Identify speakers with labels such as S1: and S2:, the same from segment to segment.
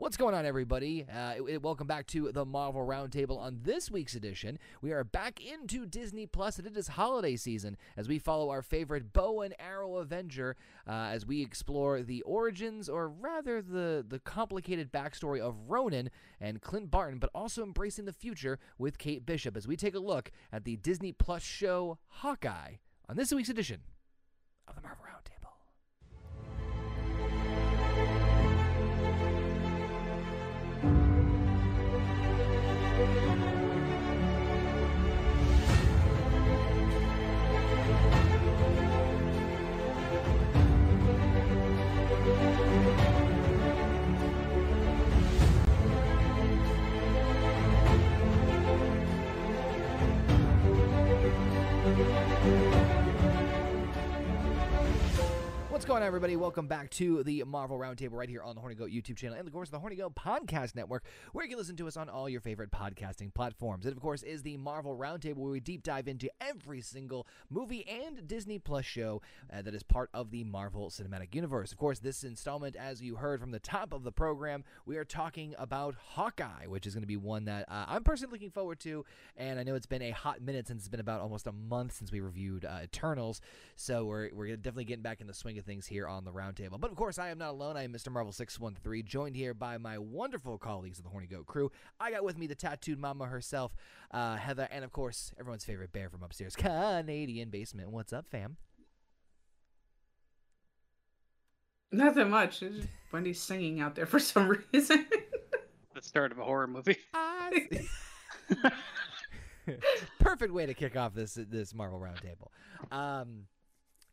S1: What's going on, everybody? Uh, welcome back to the Marvel Roundtable. On this week's edition, we are back into Disney Plus, and it is holiday season as we follow our favorite bow and arrow Avenger uh, as we explore the origins, or rather the the complicated backstory of Ronin and Clint Barton, but also embracing the future with Kate Bishop as we take a look at the Disney Plus show Hawkeye on this week's edition of the Marvel Roundtable. Going everybody? Welcome back to the Marvel Roundtable right here on the Horny Goat YouTube channel and, of course, the Horny Goat Podcast Network, where you can listen to us on all your favorite podcasting platforms. It, of course, is the Marvel Roundtable, where we deep dive into every single movie and Disney Plus show uh, that is part of the Marvel Cinematic Universe. Of course, this installment, as you heard from the top of the program, we are talking about Hawkeye, which is going to be one that uh, I'm personally looking forward to. And I know it's been a hot minute since it's been about almost a month since we reviewed uh, Eternals, so we're we're definitely getting back in the swing of things here on the roundtable. But of course, I am not alone. I am Mr. Marvel 613, joined here by my wonderful colleagues of the Horny Goat crew. I got with me the tattooed mama herself, uh, Heather, and of course, everyone's favorite bear from upstairs, Canadian Basement. What's up, fam?
S2: Nothing much. it's Wendy's singing out there for some reason.
S3: the start of a horror movie.
S1: Perfect way to kick off this this Marvel roundtable. Um,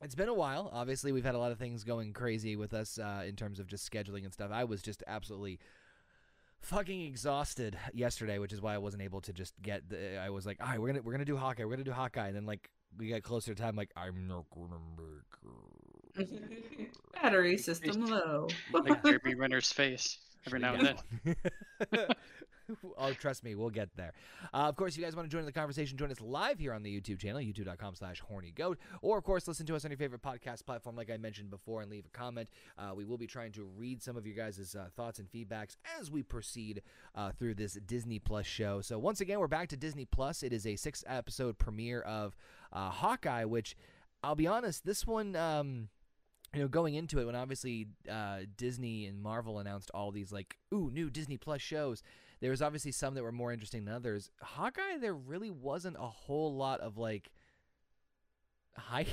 S1: it's been a while. Obviously, we've had a lot of things going crazy with us uh, in terms of just scheduling and stuff. I was just absolutely fucking exhausted yesterday, which is why I wasn't able to just get. The, I was like, all right, we're gonna we're gonna do Hawkeye. We're gonna do Hawkeye, and then like we got closer to time, like I'm not gonna make.
S2: Battery system low.
S3: like Jeremy Renner's face every now and then.
S1: oh, trust me, we'll get there. Uh, of course, if you guys want to join the conversation, join us live here on the YouTube channel, youtube.com slash hornygoat. Or, of course, listen to us on your favorite podcast platform, like I mentioned before, and leave a comment. Uh, we will be trying to read some of your guys' uh, thoughts and feedbacks as we proceed uh, through this Disney Plus show. So, once again, we're back to Disney Plus. It is a six episode premiere of uh, Hawkeye, which I'll be honest, this one. Um, you know, going into it, when obviously uh, Disney and Marvel announced all these like, ooh, new Disney Plus shows, there was obviously some that were more interesting than others. Hawkeye, there really wasn't a whole lot of like hype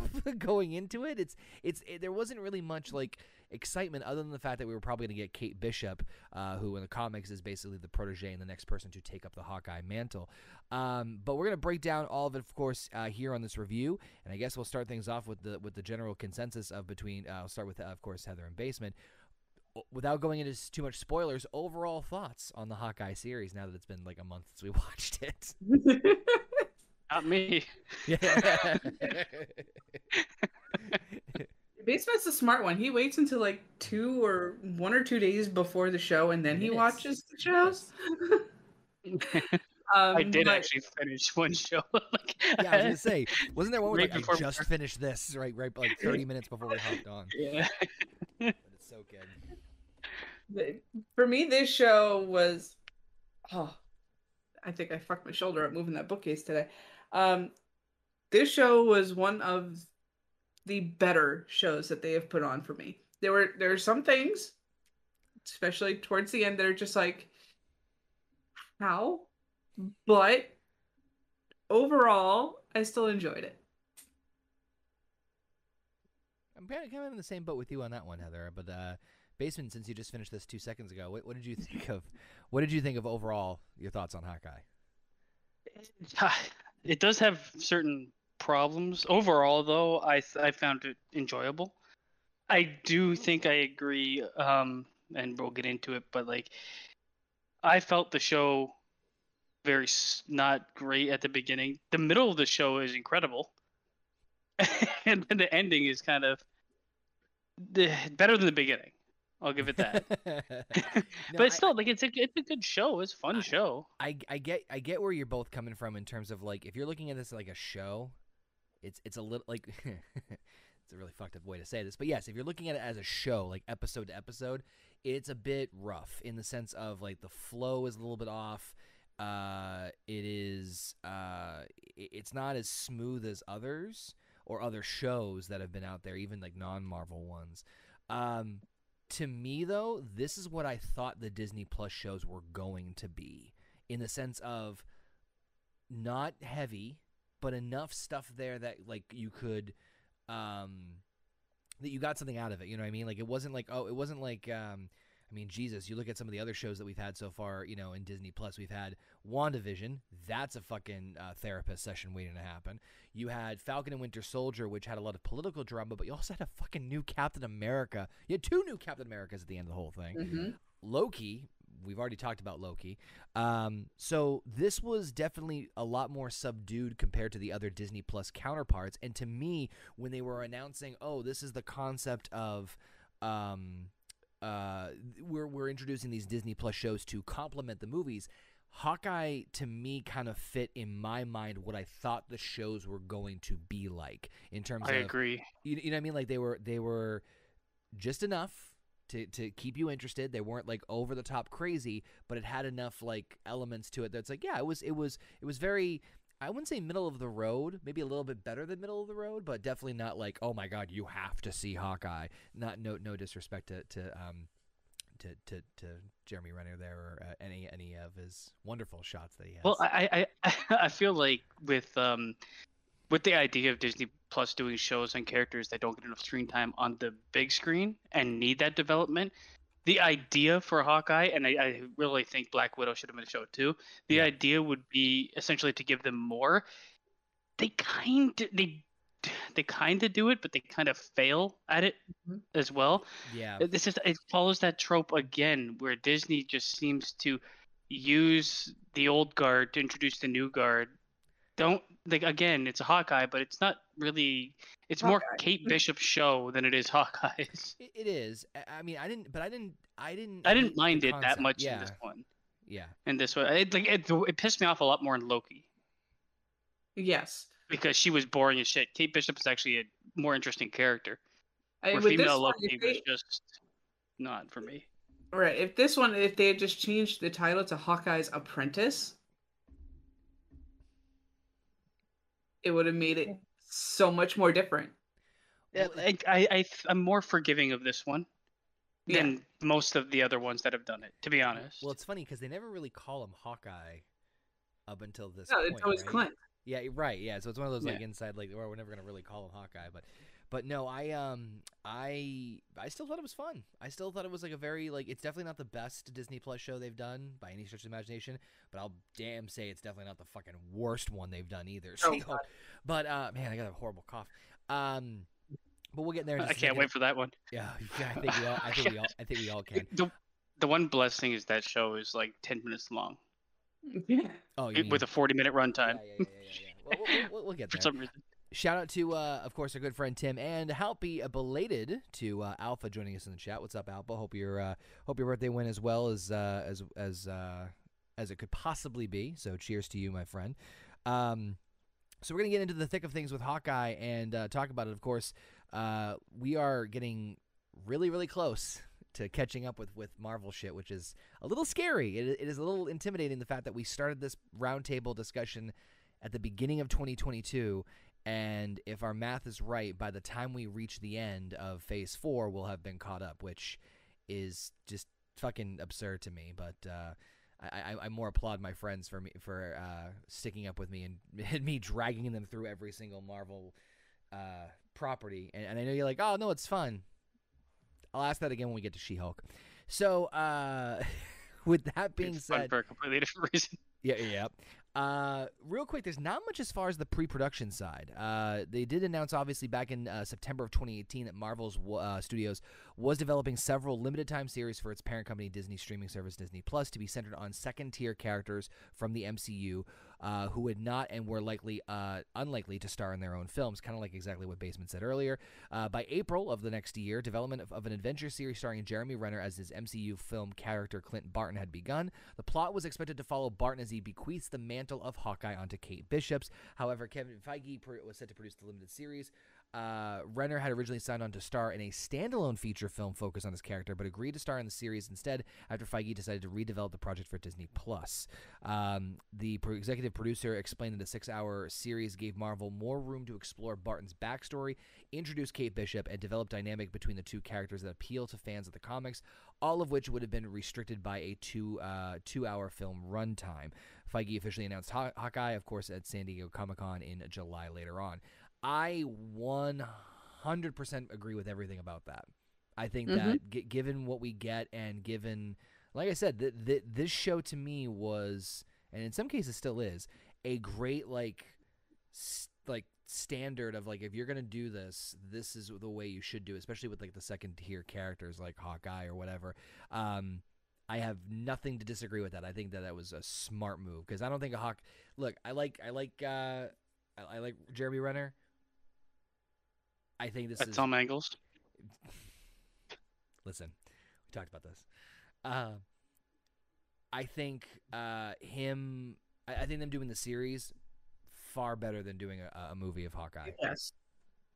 S1: going into it. It's it's it, there wasn't really much like excitement other than the fact that we were probably going to get Kate Bishop, uh, who in the comics is basically the protege and the next person to take up the Hawkeye mantle. Um, but we're going to break down all of it, of course, uh, here on this review, and I guess we'll start things off with the with the general consensus of between. Uh, I'll start with, uh, of course, Heather and Basement. Without going into too much spoilers, overall thoughts on the Hawkeye series now that it's been like a month since we watched it.
S3: Not me.
S1: Yeah.
S2: Basement's a smart one. He waits until like two or one or two days before the show, and then he
S1: Minutes.
S2: watches the shows. um,
S3: I did
S2: but-
S3: actually finish one show. like,
S1: yeah, I was gonna say, wasn't there one where
S3: Right
S1: like, I
S3: before we
S1: just finished this right, right, like thirty minutes before we hopped on?
S3: yeah.
S1: But it's so good.
S2: For me, this show was. Oh, I think I fucked my shoulder up moving that bookcase today. Um, this show was one of the better shows that they have put on for me. There were there are some things, especially towards the end, that are just like, how? But overall, I still enjoyed it.
S1: I'm kind of, kind of in the same boat with you on that one, Heather. But uh, basement, since you just finished this two seconds ago, what, what did you think of? What did you think of overall? Your thoughts on Hawkeye?
S3: It does have certain problems. Overall, though, I th- I found it enjoyable. I do think I agree, um, and we'll get into it. But like, I felt the show very s- not great at the beginning. The middle of the show is incredible, and then the ending is kind of the, better than the beginning. I'll give it that.
S1: No,
S3: but it's still like it's a it's a good show. It's a fun
S1: I-
S3: show.
S1: I, I get I get where you're both coming from in terms of like if you're looking at this like a show, it's it's a little like it's a really fucked up way to say this, but yes, if you're looking at it as a show, like episode to episode, it's a bit rough in the sense of like the flow is a little bit off. Uh, it is uh, it's not as smooth as others or other shows that have been out there, even like non-Marvel ones. Um, to me though, this is what I thought the Disney Plus shows were going to be, in the sense of not heavy, but enough stuff there that like you could um that you got something out of it. You know what I mean? Like it wasn't like oh, it wasn't like um I mean, Jesus, you look at some of the other shows that we've had so far, you know, in Disney Plus, we've had WandaVision. That's a fucking uh, therapist session waiting to happen. You had Falcon and Winter Soldier, which had a lot of political drama, but you also had a fucking new Captain America. You had two new Captain Americas at the end of the whole thing.
S2: Mhm.
S1: Loki, we've already talked about Loki. Um, so this was definitely a lot more subdued compared to the other Disney Plus counterparts. And to me, when they were announcing, oh, this is the concept of, um, uh, we're we're introducing these Disney Plus shows to complement the movies. Hawkeye to me kind of fit in my mind what I thought the shows were going to be like in terms
S3: I
S1: of
S3: agree.
S1: you, you know what I mean? Like they were they were just enough to to keep you interested. They weren't like over the top crazy, but it had enough like elements to it that's like yeah, it was it was it was very I wouldn't say middle of the road, maybe a little bit better than middle of the road, but definitely not like oh my god, you have to see Hawkeye. Not no no disrespect to to um to to, to Jeremy Renner there or uh, any any of his wonderful shots that he has.
S3: Well, I, I I I feel like with um with the idea of Disney Plus doing shows and characters that don't get enough screen time on the big screen and need that development, the idea for Hawkeye and I, I really think Black Widow should have been a show too. The
S1: Yeah.
S3: idea would be essentially to give them more. They kind they they kind of do it, but they kind of fail at it
S2: Mhm.
S3: as well.
S1: yeah.
S3: This is it follows that trope again, where Disney just seems to use the old guard to introduce the new guard. Don't like again, it's a Hawkeye, but it's not really. It's more Kate Bishop's show than it is Hawkeye's.
S1: It, it is. I- I mean, I didn't, but I didn't, I didn't.
S3: I didn't mind it that much
S1: Yeah,
S3: in this one.
S1: yeah.
S3: In this one, it like it, it pissed me off a lot more in Loki
S2: Yes.
S3: because she was boring as shit. Kate Bishop is actually a more interesting character.
S2: I,
S3: Where
S2: with this
S3: female
S2: one,
S3: Loki
S2: if
S3: was
S2: they,
S3: just not for me.
S2: right, if this one, if they had just changed the title to Hawkeye's Apprentice, it would have made it so much more different.
S3: Yeah, like, I, I I'm more forgiving of this one
S2: Yeah.
S3: than most of the other ones that have done it. To be honest.
S1: Well, it's funny because they never really call him Hawkeye up until this
S2: No,
S1: point.
S2: it's always
S1: right?
S2: Clint.
S1: Yeah, right. Yeah, so it's one of those like inside like, well, we're never gonna really call him Hawkeye, but, but no, I um, I I still thought it was fun. I still thought it was like a very like it's definitely not the best Disney Plus show they've done by any stretch of the imagination, but I'll damn say it's definitely not the fucking worst one they've done either. So,
S2: Oh, God.
S1: but uh, man, I got a horrible cough. Um, but we'll get there. in
S3: I
S1: just a
S3: can't
S1: second.
S3: wait for that one.
S1: Yeah, yeah, I think we all. I think we all. I think we all can.
S3: The, the one blessing is that show is like 10 minutes long
S2: Yeah.
S1: Oh, you mean,
S3: with a 40 minute runtime
S1: yeah, yeah, yeah, yeah. Well, we'll, we'll, we'll get
S3: for some reason.
S1: Shout out to, uh, of course, our good friend Tim, and happy uh, belated to uh, Alpha joining us in the chat. What's up, Alpha? Hope your uh, hope your birthday went as well as uh, as as uh, as it could possibly be. So, cheers to you, my friend. Um, so we're gonna get into the thick of things with Hawkeye and talk about it. Of course, we are getting really, really close to catching up with with Marvel shit, which is a little scary. It, it is a little intimidating. The fact that we started this roundtable discussion at the beginning of 2022 and if our math is right by the time we reach the end of phase four we'll have been caught up which is just fucking absurd to me but uh I, I, I more applaud my friends for me for uh, sticking up with me and, and me dragging them through every single Marvel uh, property. And, and I know you're like, oh no, it's fun. I'll ask that again when we get to She-Hulk. So, uh, with that being
S3: It's fun
S1: said,
S3: for a completely different reason.
S1: yeah, yeah. Uh, real quick, there's not much as far as the pre-production side. Uh, they did announce, obviously, back in uh, September of 2018, that Marvel's uh, Studios was developing several limited-time series for its parent company, Disney streaming service Disney Plus, to be centered on second-tier characters from the MCU uh, who would not and were likely uh, unlikely to star in their own films, kind of like exactly what Basement said earlier. Uh, by April of the next year, development of, of an adventure series starring Jeremy Renner as his MCU film character Clint Barton had begun. The plot was expected to follow Barton as he bequeaths the mantle of Hawkeye onto Kate Bishop's. However, Kevin Feige was set to produce the limited series. Uh, Renner had originally signed on to star in a standalone feature film focused on his character, but agreed to star in the series instead after Feige decided to redevelop the project for Disney Plus. Um, the pro- executive producer explained that the six-hour series gave Marvel more room to explore Barton's backstory, introduce Kate Bishop, and develop dynamic between the two characters that appeal to fans of the comics. All of which would have been restricted by a two uh, two-hour film runtime. Feige officially announced Haw- Hawkeye, of course, at San Diego Comic Con in July later on. I 100% agree with everything about that. I think that g- given what we get and given, like I said, th- th- this show to me was, and in some cases still is, a great like, s- like standard of like if you're gonna do this, this is the way you should do, it, especially with like the second tier characters like Hawkeye or whatever. Um, I have nothing to disagree with that. I think that that was a smart move because I don't think a Hawk. Look, I like I like uh, I, I like Jeremy Renner. I think this
S3: At
S1: is
S3: some angles.
S1: listen, we talked about this. Uh, I think uh, him. I, I think them doing the series far better than doing a, a movie of Hawkeye.
S2: Yes.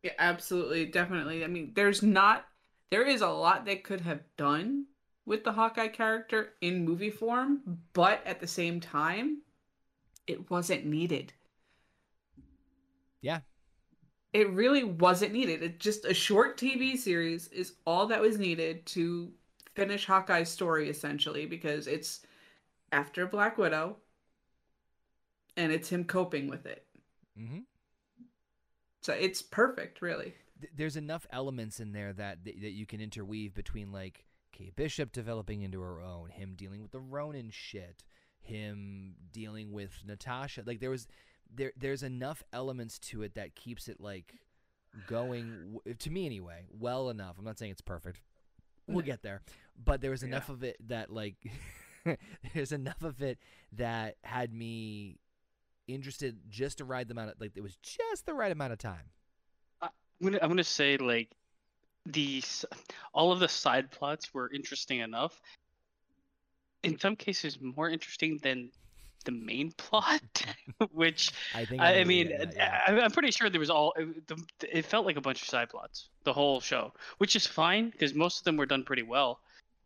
S2: Yeah, absolutely, definitely. I mean, there's not there is a lot they could have done with the Hawkeye character in movie form, but at the same time, it wasn't needed.
S1: Yeah.
S2: It really wasn't needed. It just a short TV series is all that was needed to finish Hawkeye's story essentially because it's after Black Widow and it's him coping with it.
S1: Mm-hmm.
S2: So it's perfect, really.
S1: there's enough elements in there that that that you can interweave between like Kate Bishop developing into her own, him dealing with the Ronin shit, him dealing with Natasha. Like there was there there's enough elements to it that keeps it like going to me anyway, well enough. I'm not saying it's perfect. We'll get there. But there was
S2: Yeah.
S1: enough of it that like there's enough of it that had me interested just to ride them out like it was just the right amount of time.
S3: I'm gonna, I'm gonna say like the all of the side plots were interesting enough. In some cases, more interesting than the main plot, which
S1: I think
S3: I, I mean,
S1: getting at, yeah.
S3: I, I'm pretty sure there was all. It, it felt like a bunch of side plots the whole show, which is fine because most of them were done pretty well.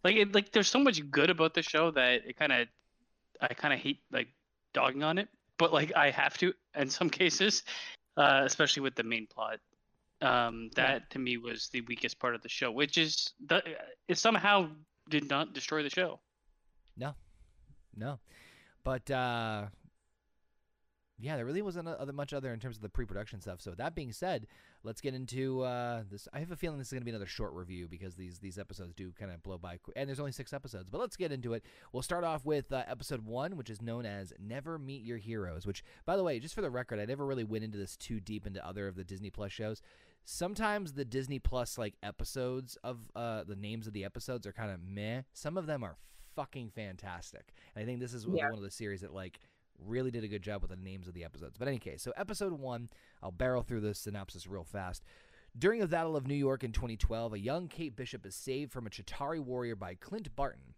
S3: Like, it, like there's so much good about the show that it kind of, I kind of hate like dogging on it, but like I have to in some cases, uh, especially with the main plot. Um,
S2: Yeah.
S3: that to me was the weakest part of the show, which is the it somehow did not destroy the show.
S1: No, no, but uh, yeah, there really wasn't other, much other in terms of the pre-production stuff. So that being said, let's get into uh, this. I have a feeling this is going to be another short review because these these episodes do kind of blow by, and there's only six episodes. But let's get into it. We'll start off with uh, episode one, which is known as "Never Meet Your Heroes." Which, by the way, just for the record, I never really went into this too deep into other of the Disney Plus shows. Sometimes the Disney Plus like episodes of uh, the names of the episodes are kind of meh. Some of them are fucking fantastic. And I think this is
S2: Yeah.
S1: one of the series that like really did a good job with the names of the episodes. But any case, so episode one, I'll barrel through the synopsis real fast. During the Battle of New York in 2012, a young Kate Bishop is saved from a Chitauri warrior by Clint Barton.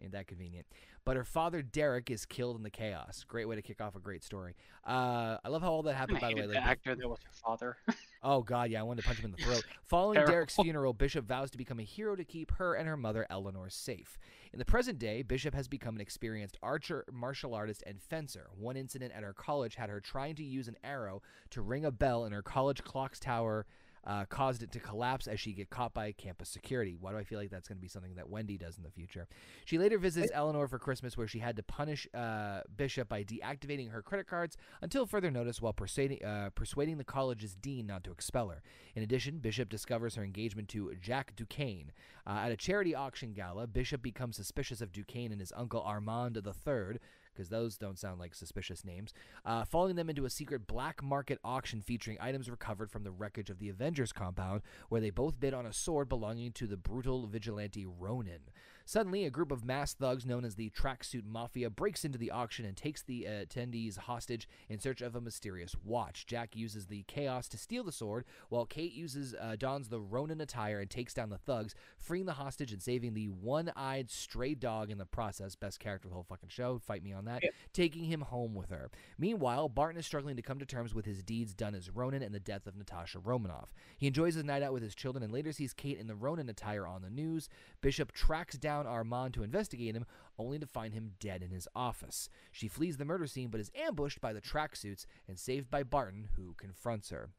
S1: Ain't that convenient? But her father Derek is killed in the chaos. Great way to kick off a great story. Uh, I love how all that
S3: I
S1: happened. By the way,
S3: hated
S1: like,
S3: the actor that was her father.
S1: Oh God, yeah, I wanted to punch him in the throat. Following
S3: Terrible.
S1: Derek's funeral, Bishop vows to become a hero to keep her and her mother Eleanor safe. In the present day, Bishop has become an experienced archer, martial artist, and fencer. One incident at her college had her trying to use an arrow to ring a bell in her college clock's tower. Uh, caused it to collapse as she get caught by campus security. Why do I feel like that's going to be something that Wendy does in the future? She later visits Eleanor for Christmas, where she had to punish uh, Bishop by deactivating her credit cards until further notice while persuading, uh, persuading the college's dean not to expel her. In addition, Bishop discovers her engagement to Jack Duquesne. Uh, at a charity auction gala, Bishop becomes suspicious of Duquesne and his uncle Armand III, because those don't sound like suspicious names, uh, following them into a secret black market auction featuring items recovered from the wreckage of the Avengers compound, where they both bid on a sword belonging to the brutal vigilante Ronin. Suddenly, a group of masked thugs known as the Tracksuit Mafia breaks into the auction and takes the uh, attendees hostage in search of a mysterious watch. Jack uses the chaos to steal the sword, while Kate uses uh, dons the Ronin attire and takes down the thugs, freeing the hostage and saving the one-eyed stray dog in the process. Best character of the whole fucking show. Fight me on that. Taking him home with her. Meanwhile, Barton is struggling to come to terms with his deeds done as Ronin and the death of Natasha Romanoff. He enjoys his night out with his children and later sees Kate in the Ronin attire on the news. Bishop tracks down Armand to investigate him, only to find him dead in his office. She flees the murder scene but is ambushed by the tracksuits and saved by Barton, who confronts her.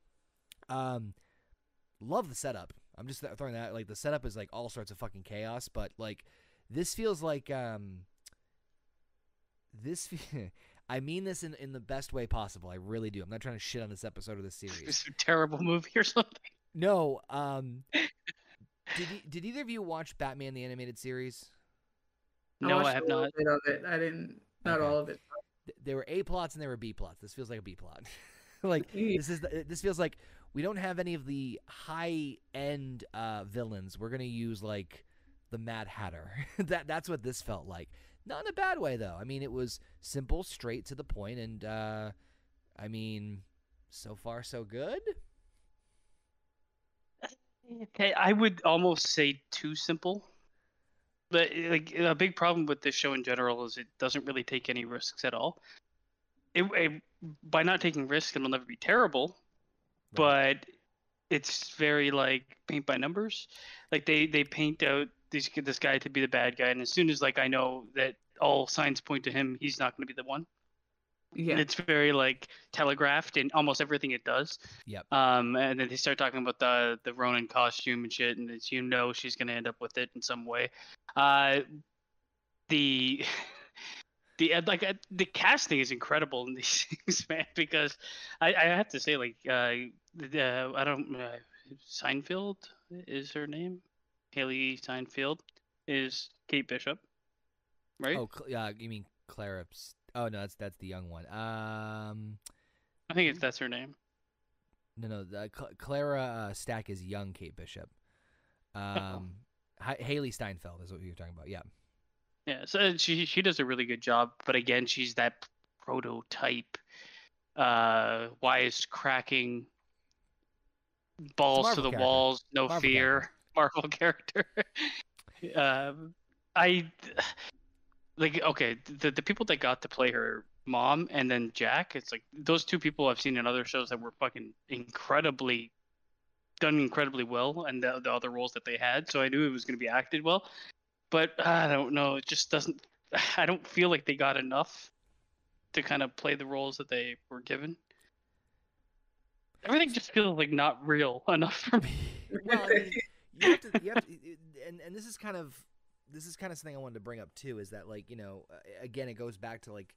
S1: Um, love the setup. I'm just throwing that like the setup is like all sorts of fucking chaos, but like this feels like um this fe- I mean this in, in the best way possible. I really do. I'm not trying to shit on this episode or this series.
S3: It's a terrible movie or something.
S1: No, um did y- did either of you watch Batman the animated series?
S3: No,
S2: watched
S3: I have not.
S2: Bit of it. I didn't. Not
S1: Okay.
S2: all of it.
S1: There were A plots and there were B plots. This feels like a B plot. like this is the, this feels like we don't have any of the high end uh, villains. We're gonna use like the Mad Hatter. that that's what this felt like. Not in a bad way though. I mean, it was simple, straight to the point, and uh, I mean, so far so good.
S3: Okay, I would almost say too simple. But eh, like a big problem with this show in general is it doesn't really take any risks at all. It, it by not taking risks, it'll never be terrible. But it's very like paint by numbers. Like they they paint out this this guy to be the bad guy, and as soon as like I know that all signs point to him, he's not going to be the one.
S2: Yeah.
S3: It's very like telegraphed in almost everything it does.
S1: Yep.
S3: Um, and then they start talking about the the Ronin costume and shit, and it's, you know she's gonna end up with it in some way. Uh, the the like uh, the casting is incredible in these things, man. Because I, I have to say, like, uh, the, uh, I don't uh, Seinfeld is her name. Hailee Seinfeld is Kate Bishop, right?
S1: Oh, yeah. uh, you mean Clara? Oh no, that's that's the young one. Um,
S3: I think it's that's her name.
S1: no, no, the, Cl- Clara uh, Stack is young Kate Bishop. Um, H- Hailee Steinfeld is what you're talking about. Yeah.
S3: Yeah, so she she does a really good job, but again, she's that prototype, uh, wise cracking, balls to the
S1: character.
S3: walls, no
S1: Marvel
S3: fear, Marvel character. um, I like okay, the the people that got to play her mom and then Jack, it's like those two people I've seen in other shows that were fucking incredibly done incredibly well, and the the other roles that they had, so I knew it was going to be acted well but uh, I don't know. It just doesn't. I don't feel like they got enough to kind of play the roles that they were given. Everything just feels like not real enough for me.
S1: well, you have to, you have to, and and this is kind of this is kind of something I wanted to bring up too. Is that like you know, uh, again, it goes back to like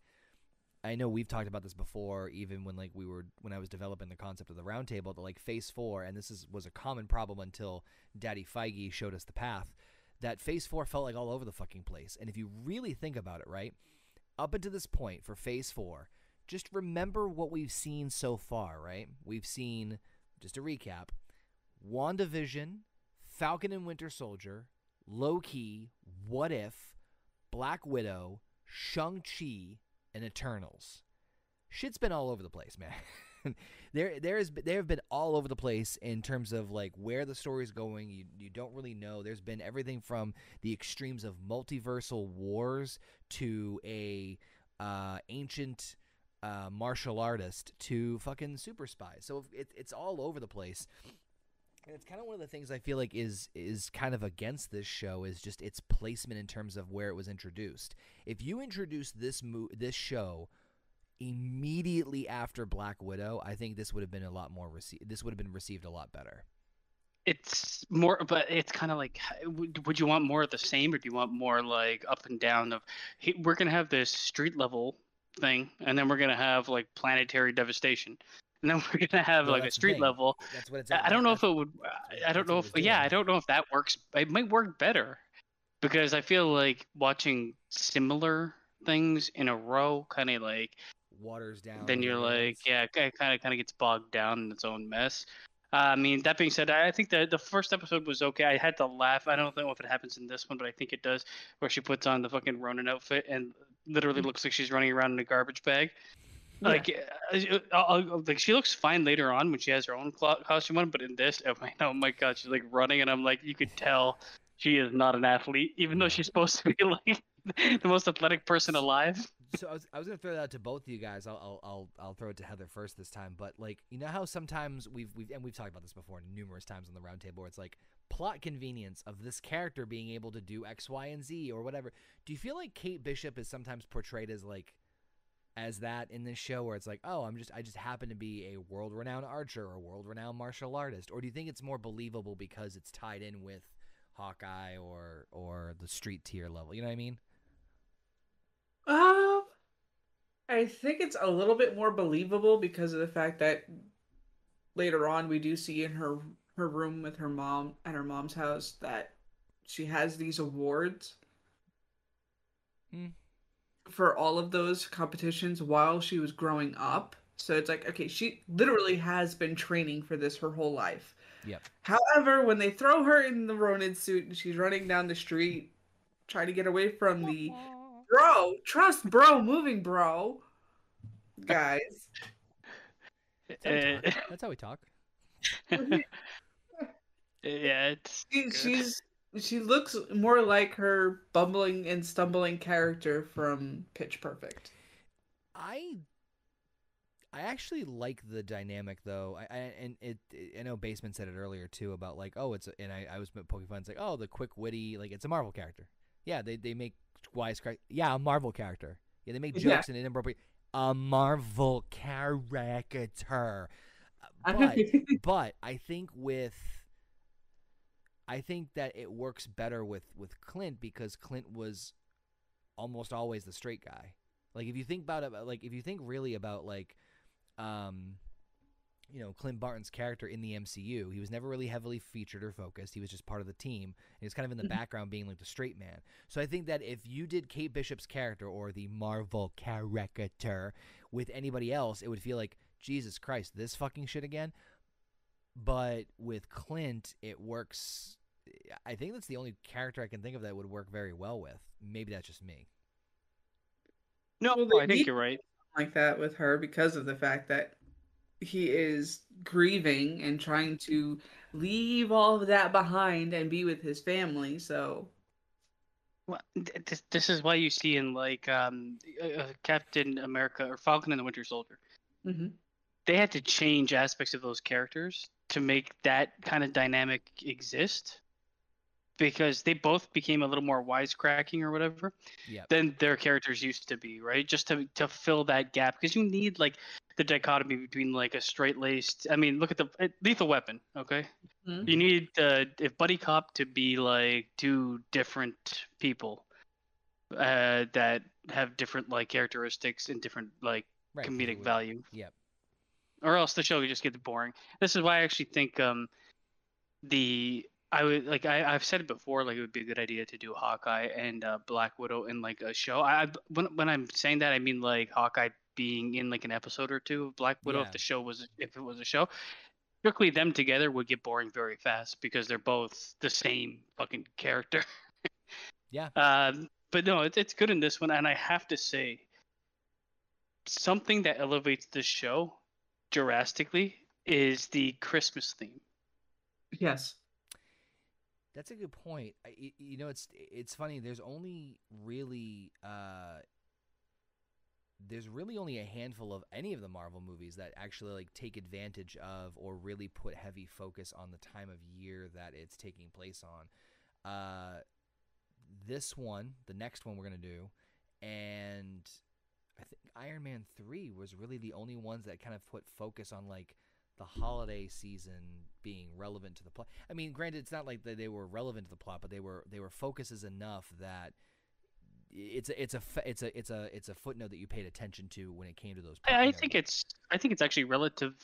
S1: I know we've talked about this before, even when like we were when I was developing the concept of the roundtable. That like Phase Four, and this is was a common problem until Daddy Feige showed us the path. That Phase Four felt like all over the fucking place. And if you really think about it, right, up until this point for Phase Four, just remember what we've seen so far, right? We've seen just a recap. WandaVision, Falcon and Winter Soldier, Loki, What If, Black Widow, Shang-Chi, and Eternals. Shit's been all over the place, man. there there is there have been all over the place in terms of like where the story's going. You you don't really know. There's been everything from the extremes of multiversal wars to a uh, ancient uh, martial artist to fucking super spies. So it, it's all over the place. And it's kind of one of the things I feel like is is kind of against this show is just its placement in terms of where it was introduced. If you introduce this mo- this show immediately after Black Widow, I think this would have been a lot more received. This would have been received a lot better.
S3: It's more, but it's kind of like, would, you want more of the same, or do you want more like up and down? Of hey, we're gonna have this street level thing, and then we're gonna have like planetary devastation, and then we're gonna have
S1: Well,
S3: like a street level.
S1: That's what it's.
S3: I I don't know if it would. I- I don't know if. Yeah. I don't know if that works. It might work better, because I feel like watching similar things in a row, kind of like
S1: waters down.
S3: then you're like, yeah, it kind of kind of gets bogged down in its own mess. Uh, I mean, that being said, I I think the the first episode was okay. I had to laugh. I don't know if it happens in this one, but I think it does, where she puts on the fucking Ronin outfit and literally looks like she's running around in a garbage bag.
S2: Yeah.
S3: Like, uh, I'll, I'll- like she looks fine later on when she has her own costume on, but in this, oh my, oh my god, she's like running, and I'm like, you could tell she is not an athlete, even though she's supposed to be like the most athletic person alive.
S1: so I was, I was gonna throw that out to both of you guys. I'll, I'll I'll I'll throw it to Heather first this time. But like you know how sometimes we've we've and we've talked about this before numerous times on the roundtable. Where it's like plot convenience of this character being able to do X, Y, and Z or whatever. Do you feel like Kate Bishop is sometimes portrayed as like as that in this show, where it's like, oh, I'm just I just happen to be a world renowned archer or world renowned martial artist, or do you think it's more believable because it's tied in with Hawkeye or or the street tier level? You know what I mean?
S2: Um, I think it's a little bit more believable because of the fact that later on we do see in her her room with her mom at her mom's house that she has these awards
S1: Hmm.
S2: For all of those competitions while she was growing up. So it's like, okay, she literally has been training for this her whole life.
S1: Yep.
S2: However, when they throw her in the Ronin suit and she's running down the street trying to get away from the bro, trust bro, moving bro, guys.
S1: That's how we talk. Eh. That's how we talk.
S3: yeah, it's
S2: She, she's she looks more like her bumbling and stumbling character from Pitch Perfect.
S1: I I actually like the dynamic though. I, I and it, I know Basement said it earlier too about like oh it's a, and I, I was poking fun it's like oh the quick witty like it's a Marvel character. Yeah, they they make wisecrack. Yeah, a Marvel character. Yeah, they make jokes Yeah. and inappropriate. A Marvel character. But but I think with I think that it works better with with Clint because Clint was almost always the straight guy. Like if you think about it, like if you think really about like, um, you know, Clint Barton's character in the MCU, he was never really heavily featured or focused. He was just part of the team. And he was kind of in the
S2: Mhm.
S1: background, being like the straight man. So I think that if you did Kate Bishop's character or the Marvel character with anybody else, it would feel like Jesus Christ, this fucking shit again. But with Clint, it works. I think that's the only character I can think of that would work very well with. Maybe that's just me.
S3: no,
S2: Well,
S3: I think you're right.
S2: like that with her because of the fact that he is grieving and trying to leave all of that behind and be with his family. So
S3: Well, this, this is why you see in like um, uh, uh, Captain America or Falcon and the Winter Soldier,
S2: mhm.
S3: they had to change aspects of those characters to make that kind of dynamic exist, because they both became a little more wisecracking or whatever
S1: Yeah.
S3: than their characters used to be, right? Just to to fill that gap, because you need like the dichotomy between like a straight laced. I mean, look at the uh, Lethal Weapon, okay?
S2: Mhm.
S3: You need uh, if buddy cop to be like two different people uh, that have different like characteristics and different like
S1: Right. 'cause it
S3: comedic value,
S1: Yep.
S3: or else the show would just get boring. This is why I actually think um the I would like I I've said it before like it would be a good idea to do Hawkeye and uh, Black Widow in like a show. I I- when when I'm saying that I mean like Hawkeye being in like an episode or two of Black Widow
S1: Yeah.
S3: if the show was if it was a show. Strictly them together would get boring very fast because they're both the same fucking character.
S1: Yeah.
S3: Um, but no, it's it's good in this one, and I have to say, something that elevates this show drastically is the Christmas theme.
S2: yes.
S1: That's a good point. I, you know, it's it's funny. There's only really uh, there's really only a handful of any of the Marvel movies that actually like take advantage of or really put heavy focus on the time of year that it's taking place on. Uh, this one, the next one we're gonna do, and I think Iron Man three was really the only ones that kind of put focus on like the holiday season being relevant to the plot. I mean, granted, it's not like that they were relevant to the plot, but they were they were focuses enough that it's a it's a it's a it's a it's a footnote that you paid attention to when it came to those.
S3: I, I think it's I think it's actually relative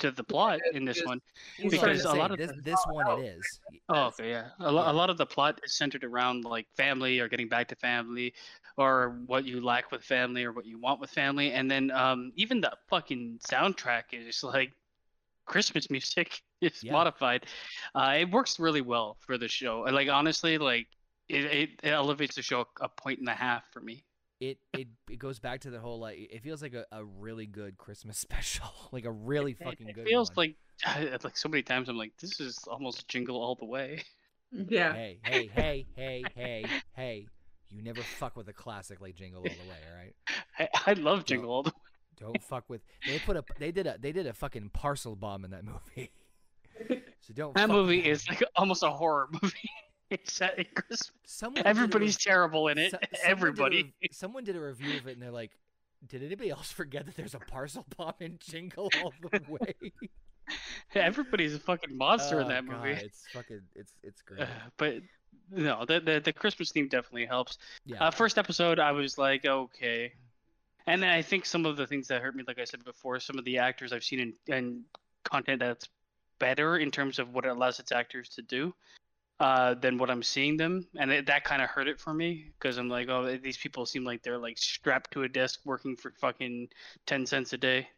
S3: to the plot in this one.
S1: well,
S2: He's
S1: so I'm
S3: because a
S1: saying,
S3: lot of
S1: this
S3: the-
S1: this one
S2: Oh,
S1: it is.
S3: Oh, okay, yeah. A, lo-
S1: Yeah.
S3: a lot of the plot is centered around like family or getting back to family, or what you lack with family or what you want with family, and then um even the fucking soundtrack is like Christmas music is
S1: Yeah.
S3: modified. Uh, it works really well for the show. Like honestly, like it, it, it elevates the show a point and a half for me.
S1: it it it goes back to the whole like it feels like a, a really good Christmas special, like a really
S3: It-
S1: fucking
S3: it,
S1: good.
S3: feels
S1: one.
S3: like like so many times I'm like, this is almost jingle all the way.
S2: Yeah.
S1: Hey, hey, hey, hey, hey, hey! You never fuck with a classic like Jingle All the Way, all right?
S3: I, I love jingle all the
S1: Don't fuck with. They put a they did a they did a fucking parcel bomb in that movie. So don't.
S3: That
S1: fuck with
S3: movie
S1: that.
S3: is like almost a horror movie. it's set at Christmas.
S1: Someone did a
S3: Everybody's
S1: rev-
S3: terrible in it.
S1: so- someone did a
S3: Everybody.
S1: someone did a review of it, and they're like, "Did anybody else forget that there's a parcel bomb in Jingle All the Way?"
S3: Everybody's a fucking monster in
S1: Oh,
S3: that
S1: God,
S3: movie.
S1: it's fucking it's it's great.
S3: Uh, but no, the, the the Christmas theme definitely helps.
S1: Yeah.
S3: Uh, first episode, I was like, okay, and then I think some of the things that hurt me, like I said before, some of the actors I've seen in, in content that's better in terms of what it allows its actors to do. Uh, than what I'm seeing them, and it, that kind of hurt it for me because I'm like, oh, these people seem like they're like strapped to a desk working for fucking ten cents a day.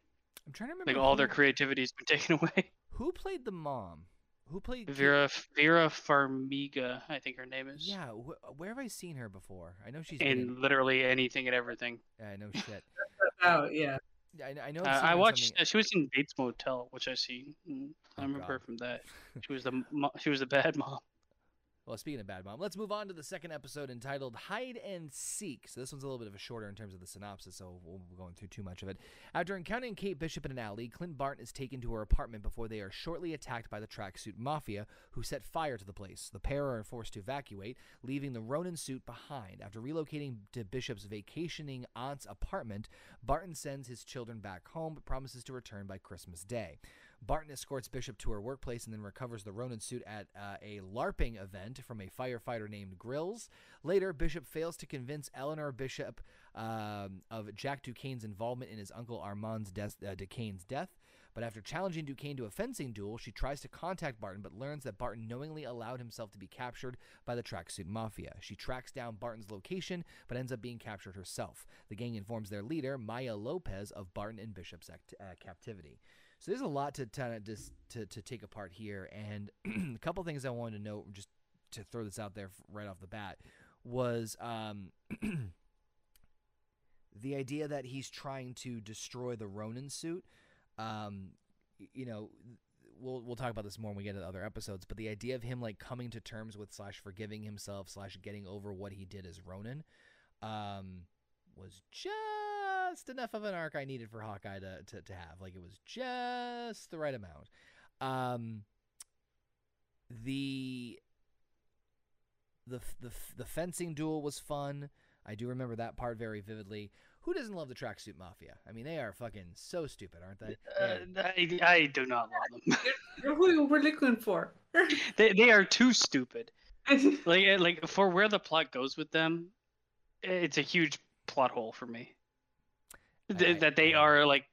S1: I'm trying to remember
S3: Like all their creativity's been taken away.
S1: Who played the mom? Who played
S3: Vera Vera Farmiga, I think her name is.
S1: Yeah, wh- where have I seen her before? I know she's been in.
S3: In literally anything and everything.
S1: Yeah, I know shit.
S2: Oh yeah.
S1: I, I know.
S3: Uh,
S1: I've seen her
S3: I
S1: in
S3: watched.
S1: something-
S3: Uh, she was in Bates Motel, which I see. mm, I
S1: Oh,
S3: remember her from that. She was the mo- she was the bad mom.
S1: Well, speaking of Bad Mom, let's move on to the second episode entitled Hide and Seek. So, this one's a little bit of a shorter in terms of the synopsis, so we'll be going through too much of it. After encountering Kate Bishop in an alley, Clint Barton is taken to her apartment before they are shortly attacked by the tracksuit mafia, who set fire to the place. The pair are forced to evacuate, leaving the Ronin suit behind. After relocating to Bishop's vacationing aunt's apartment, Barton sends his children back home but promises to return by Christmas Day. Barton escorts Bishop to her workplace and then recovers the Ronin suit at uh, a LARPing event from a firefighter named Grills. Later, Bishop fails to convince Eleanor Bishop um, of Jack Duquesne's involvement in his uncle Armand's death, uh, Duquesne's death. But after challenging Duquesne to a fencing duel, she tries to contact Barton but learns that Barton knowingly allowed himself to be captured by the tracksuit mafia. She tracks down Barton's location but ends up being captured herself. The gang informs their leader, Maya Lopez, of Barton and Bishop's act- uh, captivity. So there's a lot to kind of just to, to take apart here, and a couple things I wanted to note, just to throw this out there right off the bat, was um, the idea that he's trying to destroy the Ronin suit. Um, you know, we'll we'll talk about this more when we get to other episodes, but the idea of him like coming to terms with slash forgiving himself slash getting over what he did as Ronin, um, was just enough of an arc I needed for Hawkeye to, to, to have. Like it was just the right amount. Um, the the the the fencing duel was fun. I do remember that part very vividly. Who doesn't love the tracksuit mafia? I mean, they are fucking so stupid, aren't they? They
S3: Uh,
S1: are-
S3: I, I do not love them.
S2: You're who we're looking for.
S3: they they are too stupid. Like uh, like for where the plot goes with them, it's a huge plot hole for me. Th- that they are like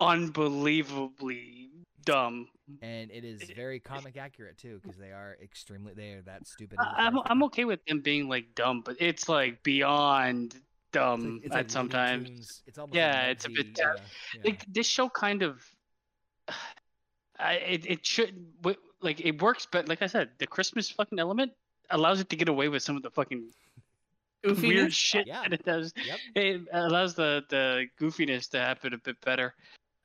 S3: unbelievably dumb.
S1: and it is
S3: eh,
S1: very eh, eh. comic accurate too, because they are extremely they are that stupid.
S3: I,
S1: the
S3: I'm I'm okay with them being like dumb, but it's like beyond
S1: It's like-
S3: dumb
S1: it's
S3: at
S1: like
S3: sometimes.
S1: Tunes. It's almost
S3: Yeah,
S1: like
S3: it's a bit-
S1: yeah, yeah.
S3: like this show kind of I, it, it should like it works but like i said the christmas fucking element allows it to get away with some of the fucking weird shit
S1: Yeah.
S3: that it does
S1: Yep.
S3: it allows the the goofiness to happen a bit better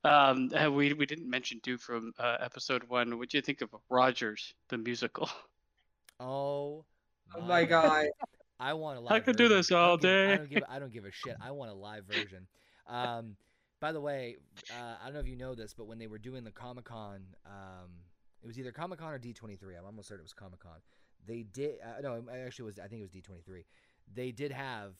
S3: um uh, we we didn't mention too from uh, episode one what do you think of rogers the musical
S1: Oh
S2: Oh my god.
S1: I want a live.
S3: I could do
S1: version.
S3: this
S1: I don't
S3: all
S1: give- I
S3: day.
S1: don't give. I don't give a shit. I want a live version. Um, by the way, uh, I don't know if you know this, but when they were doing the Comic Con, um, it was either Comic Con or D twenty three. I'm almost certain it was Comic Con. They did. Uh, no, it actually was. I think it was D twenty three. They did have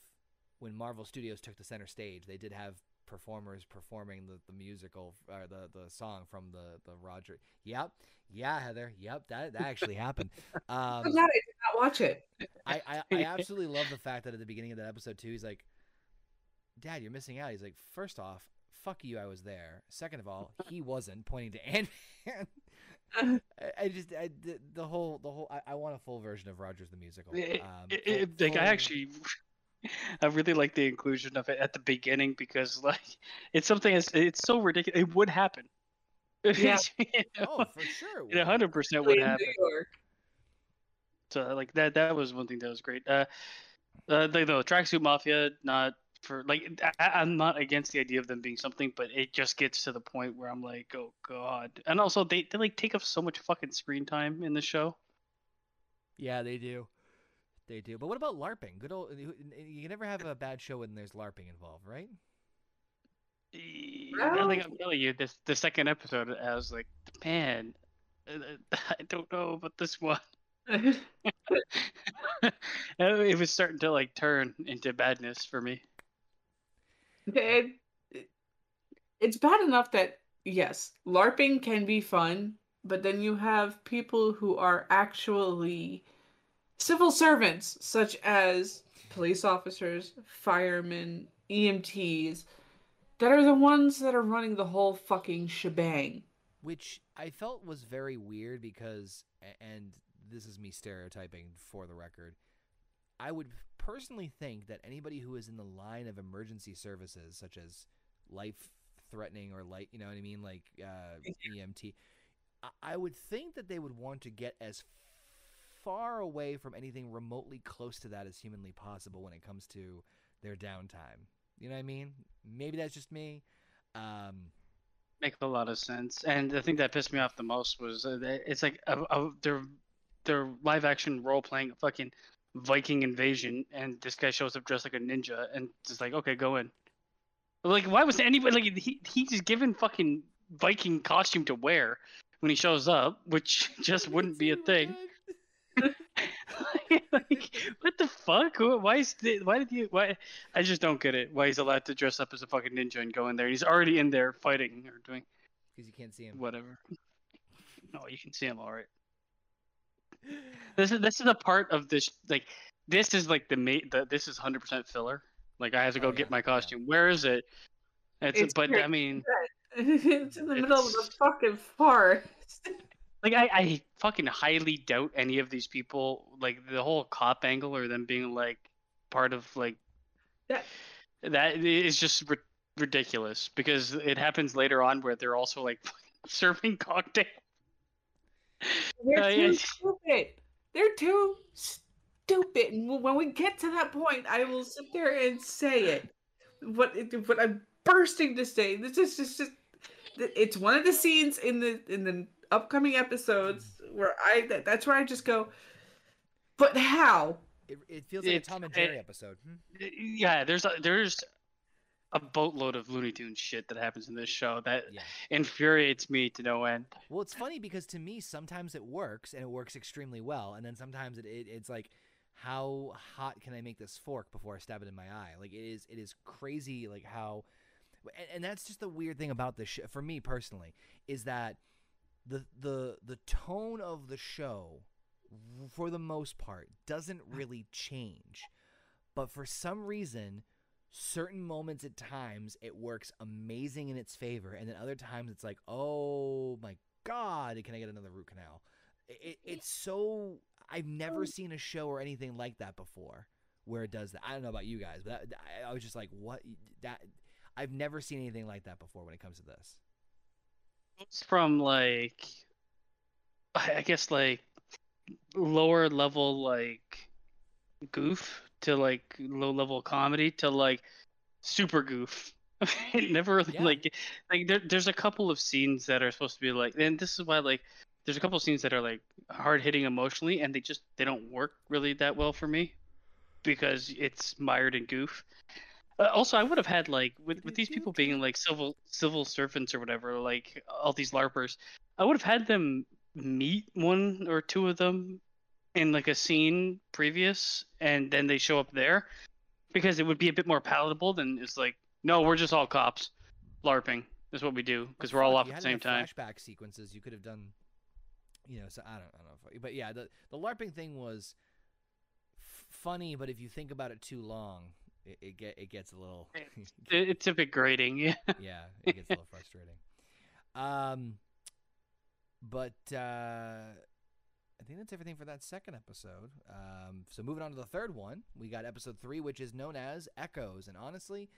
S1: when Marvel Studios took the center stage. They did have performers performing the, the musical or the, the song from the the Roger. Yep, yeah, Heather. Yep, that that actually happened. Um,
S2: I'm glad I did not watch it.
S1: I, I, I absolutely love the fact that at the beginning of that episode too, he's like, "Dad, you're missing out." He's like, first off, fuck you, I was there. Second of all, he wasn't," pointing to Ant Man. I, I just, I, the, the whole, the whole, I, I want a full version of Rogers the musical. Um,
S3: it-
S1: full-
S3: it- like i actually i really like the inclusion of it at the beginning because like it's something it's, it's so ridiculous it would happen
S2: Yeah.
S3: You know?
S1: Oh, for sure. it
S3: it 100 percent
S2: Especially
S3: would happen.
S2: New York.
S3: So like that that was one thing that was great. Uh, uh the, the tracksuit mafia not for like I, I'm not against the idea of them being something, but it just gets to the point where I'm like, oh god. And also they they like take up so much fucking screen time in the show.
S1: Yeah, they do. They do. But what about LARPing? Good old. You you can never have a bad show when there's LARPing involved, right?
S3: I think I'm telling you, this the second episode, I was like, man, uh, I don't know about this one. it was starting to like turn into badness for me.
S2: It, it- it's bad enough that yes, LARPing can be fun, but then you have people who are actually civil servants, such as police officers, firemen, EMTs, that are the ones that are running the whole fucking shebang.
S1: Which I felt was very weird because, and this is me stereotyping for the record, I would personally think that anybody who is in the line of emergency services, such as life threatening or light, you know what I mean, like uh, EMT, I- I would think that they would want to get as far away from anything remotely close to that as humanly possible when it comes to their downtime. You know what I mean? Maybe that's just me. Um,
S3: Make a lot of sense. And the thing that pissed me off the most was uh, it's like a, a, they're they're live action role playing fucking Viking invasion, and this guy shows up dressed like a ninja, and just like, okay, go in. Like, why was anybody like he he's given fucking Viking costume to wear when he shows up, which just wouldn't be a thing. like, what the fuck? Why is the, why did you why? I just don't get it. Why he's allowed to dress up as a fucking ninja and go in there? He's already in there fighting or doing
S1: Because you can't see him.
S3: whatever. No, you can see him all right. This is this is a part of this like this is like the ma- the this is hundred percent filler. Like I have to go
S1: Oh,
S3: get
S1: yeah,
S3: my
S1: yeah.
S3: costume. Where is it? It's,
S2: It's
S3: but
S2: great.
S3: I mean,
S2: it's in the middle of the fucking forest.
S3: like I, I fucking highly doubt any of these people like the whole cop angle or them being like part of like
S2: That-
S3: that is just ri- ridiculous because it happens later on where they're also like serving cocktail.
S2: They're
S3: Uh,
S2: too
S3: yeah.
S2: stupid. They're too stupid. And when we get to that point, I will sit there and say it. What what I'm bursting to say. This is just, just it's one of the scenes in the in the upcoming episodes where I that, that's where I just go. But how?
S1: It, it feels like a Tom and
S3: it-
S1: Jerry episode. Hmm?
S3: Yeah, there's a, there's a boatload of Looney Tunes shit that happens in this show that
S1: Yeah.
S3: infuriates me to no end.
S1: Well, it's funny because to me, sometimes it works and it works extremely well, and then sometimes it, it it's like, how hot can I make this fork before I stab it in my eye? Like it is, it is crazy. Like how, and, and that's just the weird thing about this show for me personally is that the the the tone of the show, for the most part, doesn't really change, but for some reason. Certain moments at times it works amazing in its favor, and then other times it's like, oh my god, can I get another root canal? It, it, it's so I've never um, seen a show or anything like that before where it does that. I don't know about you guys, but that, I, I was just like, what that I've never seen anything like that before when it comes to this.
S3: It's from like, I guess like lower level like goof to like low level comedy to like super goof. it never really
S1: Yeah.
S3: like like there, there's a couple of scenes that are supposed to be like, and this is why like there's a couple of scenes that are like hard hitting emotionally, and they just they don't work really that well for me because it's mired in goof. Uh, also, I would have had like with, with these people being like civil civil servants or whatever, like all these larpers, I would have had them meet one or two of them in like a scene previous, and then they show up there, because it would be a bit more palatable than it's like, no, we're just all cops, larping. is what we do because we're all off at the same time.
S1: Flashback sequences you could have done, you know. So I don't, I don't know, but yeah, the the LARPing thing was f- funny, but if you think about it too long, it, it get it gets a little.
S3: It- It's a bit grating, yeah.
S1: yeah, it gets a little frustrating. Um, but uh, I think that's everything for that second episode. Um, so moving on to the third one, we got episode three, which is known as Echoes, and honestly,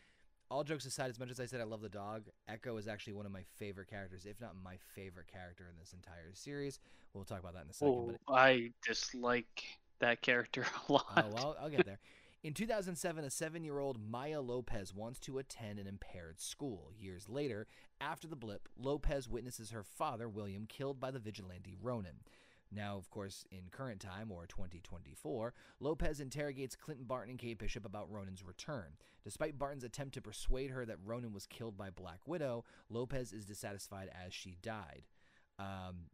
S1: all jokes aside, as much as I said I love the dog, Echo is actually one of my favorite characters, if not my favorite character in this entire series. We'll talk about that in a second.
S3: Oh,
S1: but
S3: I dislike that character a lot.
S1: Oh, well, I'll get there. In 2007, a seven year old Maya Lopez wants to attend an impaired school. Years later, after the blip, Lopez witnesses her father, William, killed by the vigilante Ronin. Now, of course, in current time, or 2024, Lopez interrogates Clinton Barton and Kate Bishop about Ronin's return. Despite Barton's attempt to persuade her that Ronin was killed by Black Widow, Lopez is dissatisfied as she died. Um,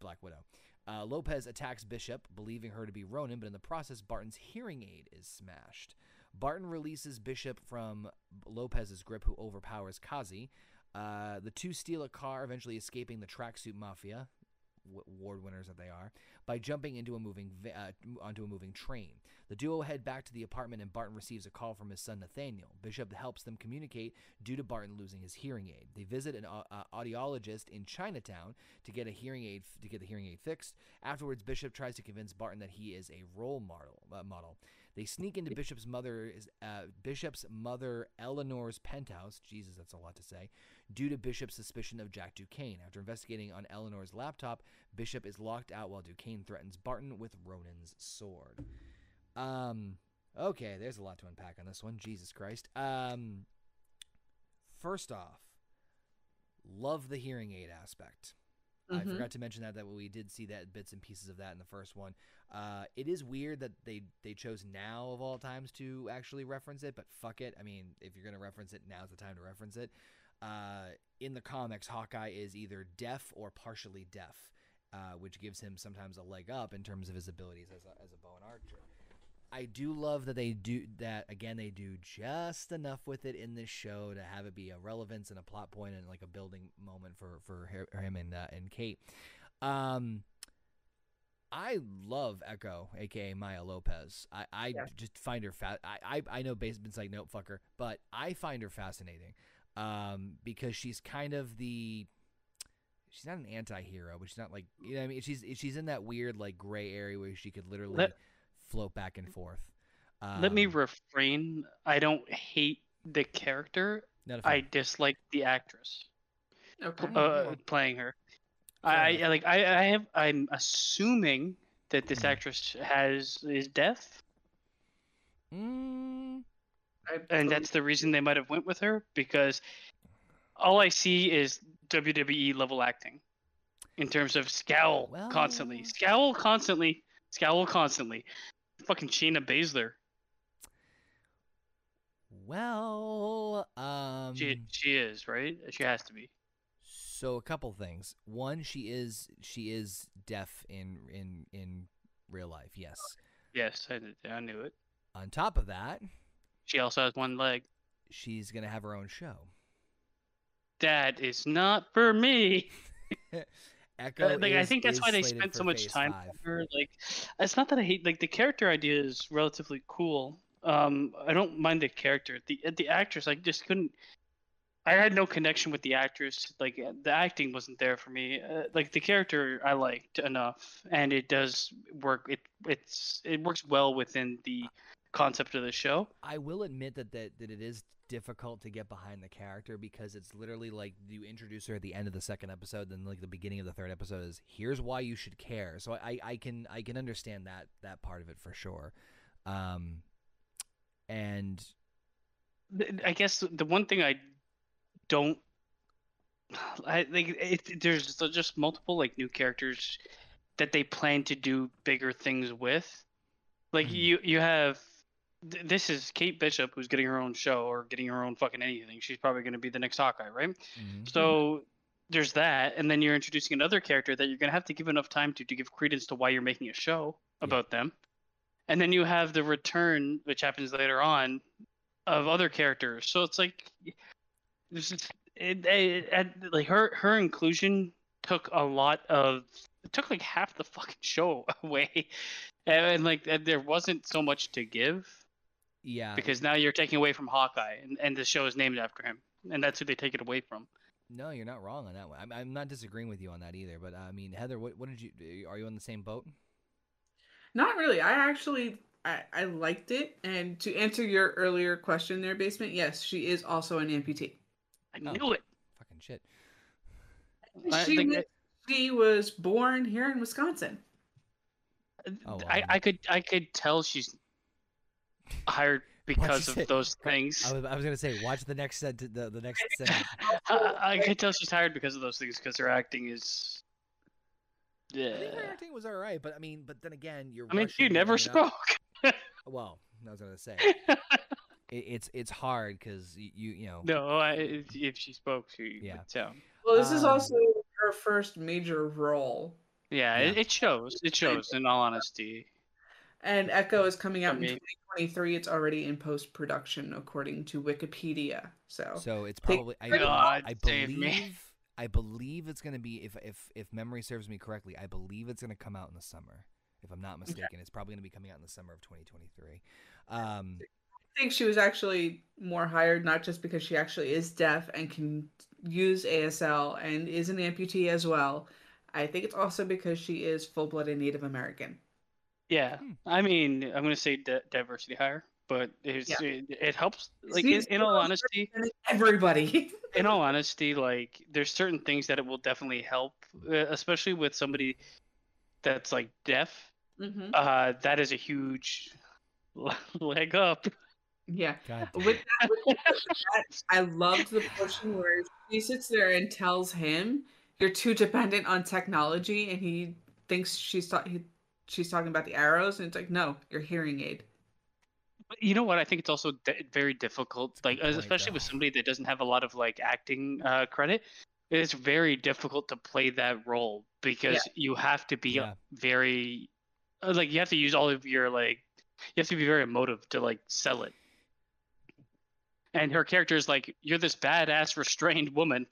S1: Black Widow. Uh, Lopez attacks Bishop, believing her to be Ronin, but in the process, Barton's hearing aid is smashed. Barton releases Bishop from Lopez's grip, who overpowers Kazi. Uh, the two steal a car, eventually escaping the tracksuit mafia, award winners that they are, by jumping into a moving uh, onto a moving train. The duo head back to the apartment, and Barton receives a call from his son Nathaniel. Bishop helps them communicate due to Barton losing his hearing aid. They visit an uh, audiologist in Chinatown to get a hearing aid to get the hearing aid fixed. Afterwards, Bishop tries to convince Barton that he is a role model. Uh, model. They sneak into Bishop's mother, uh, Bishop's mother Eleanor's penthouse. Jesus, that's a lot to say. Due to Bishop's suspicion of Jack Duquesne, after investigating on Eleanor's laptop, Bishop is locked out while Duquesne threatens Barton with Ronin's sword. Um. Okay, there's a lot to unpack on this one. Jesus Christ. Um. First off, love the hearing aid aspect. I
S2: Mhm.
S1: forgot to mention that that we did see that bits and pieces of that in the first one. Uh, it is weird that they they chose now of all times to actually reference it, but fuck it. I mean, if you're gonna reference it, now's the time to reference it. Uh, in the comics, Hawkeye is either deaf or partially deaf, uh, which gives him sometimes a leg up in terms of his abilities as a, as a bow and archer. I do love that they do that again. They do just enough with it in this show to have it be a relevance and a plot point and like a building moment for for him and uh, and Kate. Um, I love Echo, aka Maya Lopez. I, I
S2: Yeah.
S1: just find her fat. I, I I know Basement's like nope fucker, but I find her fascinating. Um, because she's kind of the she's not an anti-hero, but she's not like you know what I mean. She's she's in that weird like gray area where she could literally
S3: Let-
S1: float back and forth. Um,
S3: Let me refrain. I don't hate the character.
S1: not a fan.
S3: I dislike the actress
S2: Okay.
S3: uh, playing her.
S1: Fair
S3: I. I like. I, I have. I'm assuming that this
S1: Mhm.
S3: actress has is deaf,
S1: Mm,
S3: and that's the reason they might have went with her because all I see is WWE level acting in terms of scowl constantly, scowl constantly, scowl constantly. Fucking Shayna Baszler.
S1: well, um,
S3: She she is right. She has to be.
S1: So a couple things. One, she is she is deaf in in in real life. Yes.
S3: Yes, I, I knew it.
S1: On top of that,
S3: She also has one leg.
S1: she's gonna have her own show.
S3: That is not for me.
S1: Echo.
S3: Like I think that's why they spent so much time
S1: five.
S3: on her. Like, it's not that I hate. Like the character idea is relatively cool. Um, I don't mind the character. The the actress, I just couldn't. I had no connection with the actress. Like uh, the acting wasn't there for me. Uh, like the character, I liked enough, and it does work. It it's it works well within the concept of the show.
S1: I will admit that, that that it is difficult to get behind the character because it's literally like you introduce her at the end of the second episode, then like the beginning of the third episode is here's why you should care. So I, I can I can understand that that part of it for sure. Um, and
S3: I guess the one thing I don't I like it, there's just multiple like new characters that they plan to do bigger things with. Like
S1: Mhm.
S3: you you have th- this is Kate Bishop who's getting her own show or getting her own fucking anything. She's probably going to be the next Hawkeye, right?
S1: mhm.
S3: So there's that, and then you're introducing another character that you're gonna have to give enough time to to give credence to why you're making a show about them, and then you have the return, which happens later on, of other characters. So it's like this is it, it, it- like her her inclusion took a lot of it took like half the fucking show away, and, and like and there wasn't so much to give
S1: yeah,
S3: because now you're taking away from Hawkeye, and, and the show is named after him, and that's who they take it away from.
S1: no, you're not wrong on that one. I'm, I'm not disagreeing with you on that either. But I mean, Heather, what what did you? Are you on the same boat?
S2: Not really. I actually I, I liked it. And to answer your earlier question there, basement, yes, she is also an amputee.
S3: I
S1: Oh.
S3: knew it.
S1: Fucking shit.
S2: She
S3: think
S2: was, she was born here in Wisconsin.
S1: Oh,
S3: I,
S1: wow.
S3: I could I could tell she's hired because of
S1: say?
S3: those things.
S1: I was, I was gonna say, watch the next set. the, the next set.
S3: I, I could tell she's hired because of those things because her acting is.
S1: I
S3: Yeah.
S1: think her acting was all right, but I mean, but then again, you're.
S3: I mean, she never spoke.
S1: Well, I was gonna say it, it's it's hard because you you know.
S3: no, I, if she spoke, she
S1: Yeah.
S3: would sound.
S2: Well, this is
S1: Um,
S2: also her first major role.
S3: Yeah, It,
S1: Yeah.
S3: it shows. It shows. In all honesty.
S2: And Echo is coming out in 2023. It's already in post production, according to Wikipedia. So,
S1: So it's probably I,
S3: God
S1: I
S3: save me.
S1: believe I believe it's gonna be if if if memory serves me correctly, I believe it's gonna come out in the summer. If I'm not mistaken, it's probably gonna be coming out in the summer of 2023. Um,
S2: I think she was actually more hired not just because she actually is deaf and can use ASL and is an amputee as well. I think it's also because she is full blooded Native American.
S3: Yeah,
S1: Hmm.
S3: I mean, I'm gonna say di- diversity hire, but it's,
S2: Yeah.
S3: it, it helps. Like in, in all honesty,
S2: Everybody.
S3: in all honesty, like there's certain things that it will definitely help, uh, especially with somebody that's like deaf.
S2: hmm
S3: Uh, that is a huge leg up.
S2: Yeah. With that, with that, I loved the portion where she sits there and tells him, "You're too dependent on technology," and he thinks she's ta- he, she's talking about the arrows, and it's like, "No, your hearing aid."
S3: You know what? I think it's also di- very difficult, like
S1: good point,
S3: especially with somebody that doesn't have a lot of like acting uh, credit. It's very difficult to play that role because you have to be
S1: Yeah.
S3: very, uh, like you have to use all of your like, you have to be very emotive to like sell it. And her character is like, you're this badass restrained woman.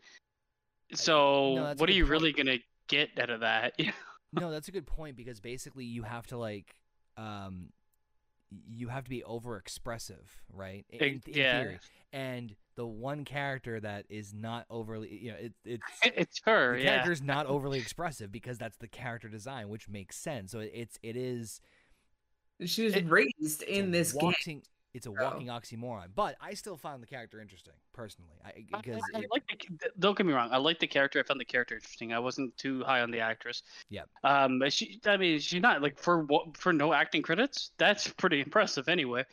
S3: So
S1: that's a
S3: what are you
S1: point.
S3: really gonna get out of that?
S1: no, that's a good point because basically you have to like, um, you have to be over expressive, right? In, in
S3: yeah.
S1: theory. And the one character that is not overly, you know, it, it's
S3: it's her,
S1: the
S3: yeah.
S1: character's not overly expressive because that's the character design, which makes sense. So it's it is
S2: She was
S3: It-
S2: raised in
S1: a
S2: this game.
S1: Walking, It's a walking oxymoron, but I still found the character interesting personally. I,
S3: I-
S1: because
S3: I, I
S1: it-
S3: like the, don't get me wrong. I like the character. I found the character interesting. I wasn't too high on the actress.
S1: Yep.
S3: Um, she, I mean, she's not like for wa- for no acting credits. That's pretty impressive, anyway.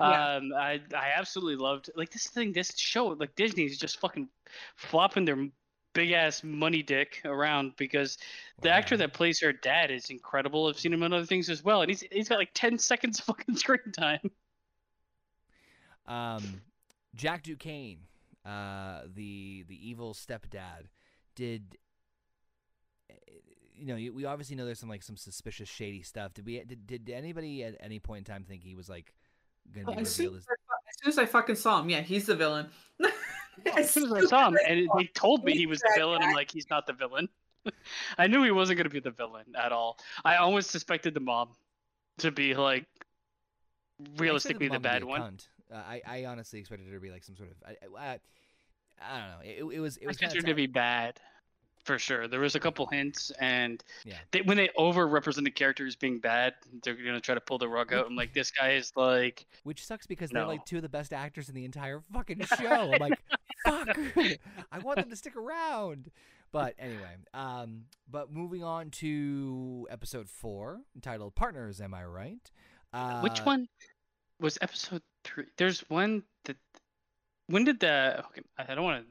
S2: Yeah.
S3: Um, I I absolutely loved like this thing. This show, like Disney's just fucking flopping their big ass money dick around because the actor that plays her dad is incredible. I've seen him in other things as well, and he's he's got like ten seconds of fucking screen time.
S1: Um, Jack Duquesne, uh, the the evil stepdad, did. You know, we obviously know there's some like some suspicious, shady stuff. Did we? Did, did anybody at any point in time think he was like gonna be
S2: As soon
S1: revealed
S2: as,
S1: as?
S2: as soon as I fucking saw him, yeah, he's the villain.
S3: As soon as I saw him, and they told me he was the villain, I'm like, he's not the villain. I knew he wasn't going to be the villain at all. I always suspected the mom to be like realistically the
S1: mom to be
S3: bad one.
S1: cunt. Uh, I I honestly expected it to be like some sort of. I, I, I don't know. It, it was it
S3: I
S1: was
S3: expected to be bad, for sure. There was a couple hints, and
S1: Yeah.
S3: they, when they over-represent the character as being bad, they're going to try to pull the rug out. I'm like, this guy is like,
S1: Which sucks because they're like two of the best actors in the entire fucking show. I'm like, fuck. I want them to stick around. But anyway, um, but moving on to episode four, entitled "Partners." Am I right? Uh,
S3: which one was episode three? There's one that. When did the? Okay, I don't want to.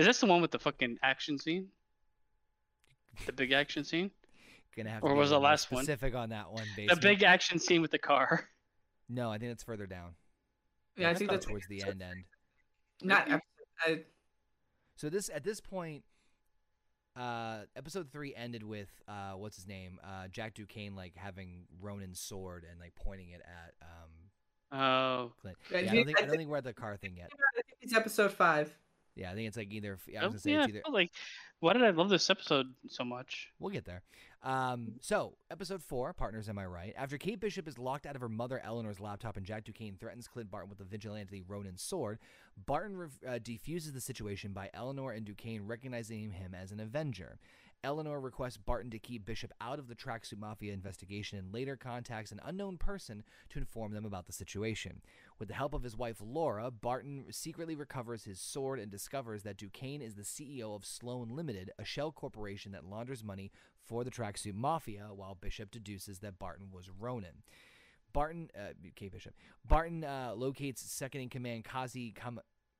S3: Is this the one with the fucking action scene? The big action scene?
S1: Gonna have.
S3: or
S1: to
S3: was the
S1: little more
S3: last one?
S1: specific on that one?
S3: The big action scene with the car.
S1: No, I think that's further down.
S2: Yeah, I
S1: That's
S2: think
S1: not
S2: that's
S1: towards the end. End.
S2: not. I,
S1: So this at this point, uh, episode three ended with uh, what's his name, uh, Jack Duquesne, like having Ronin's sword and like pointing it at um,
S3: Oh,
S1: Clint.
S2: Yeah,
S1: Yeah, I
S2: he-
S1: don't think I
S2: I
S1: don't think we're at the car thing yet.
S2: I think it's episode five.
S1: Yeah, I think it's like either. I was
S3: oh
S1: gonna say
S3: yeah.
S1: it's either.
S3: like, why did I love this episode so much?
S1: We'll get there. Um, so, episode four, Partners, Am I Right? After Kate Bishop is locked out of her mother Eleanor's laptop and Jack Duquesne threatens Clint Barton with the vigilante Ronin's sword, Barton re- uh, defuses the situation by Eleanor and Duquesne recognizing him as an Avenger. Eleanor requests Barton to keep Bishop out of the Tracksuit Mafia investigation and later contacts an unknown person to inform them about the situation. With the help of his wife Laura, Barton secretly recovers his sword and discovers that Duquesne is the CEO of Sloan Limited, a shell corporation that launders money for the Tracksuit Mafia, while Bishop deduces that Barton was Ronin. Barton, uh, K. Bishop. Barton uh, locates second in command Kazi Kam.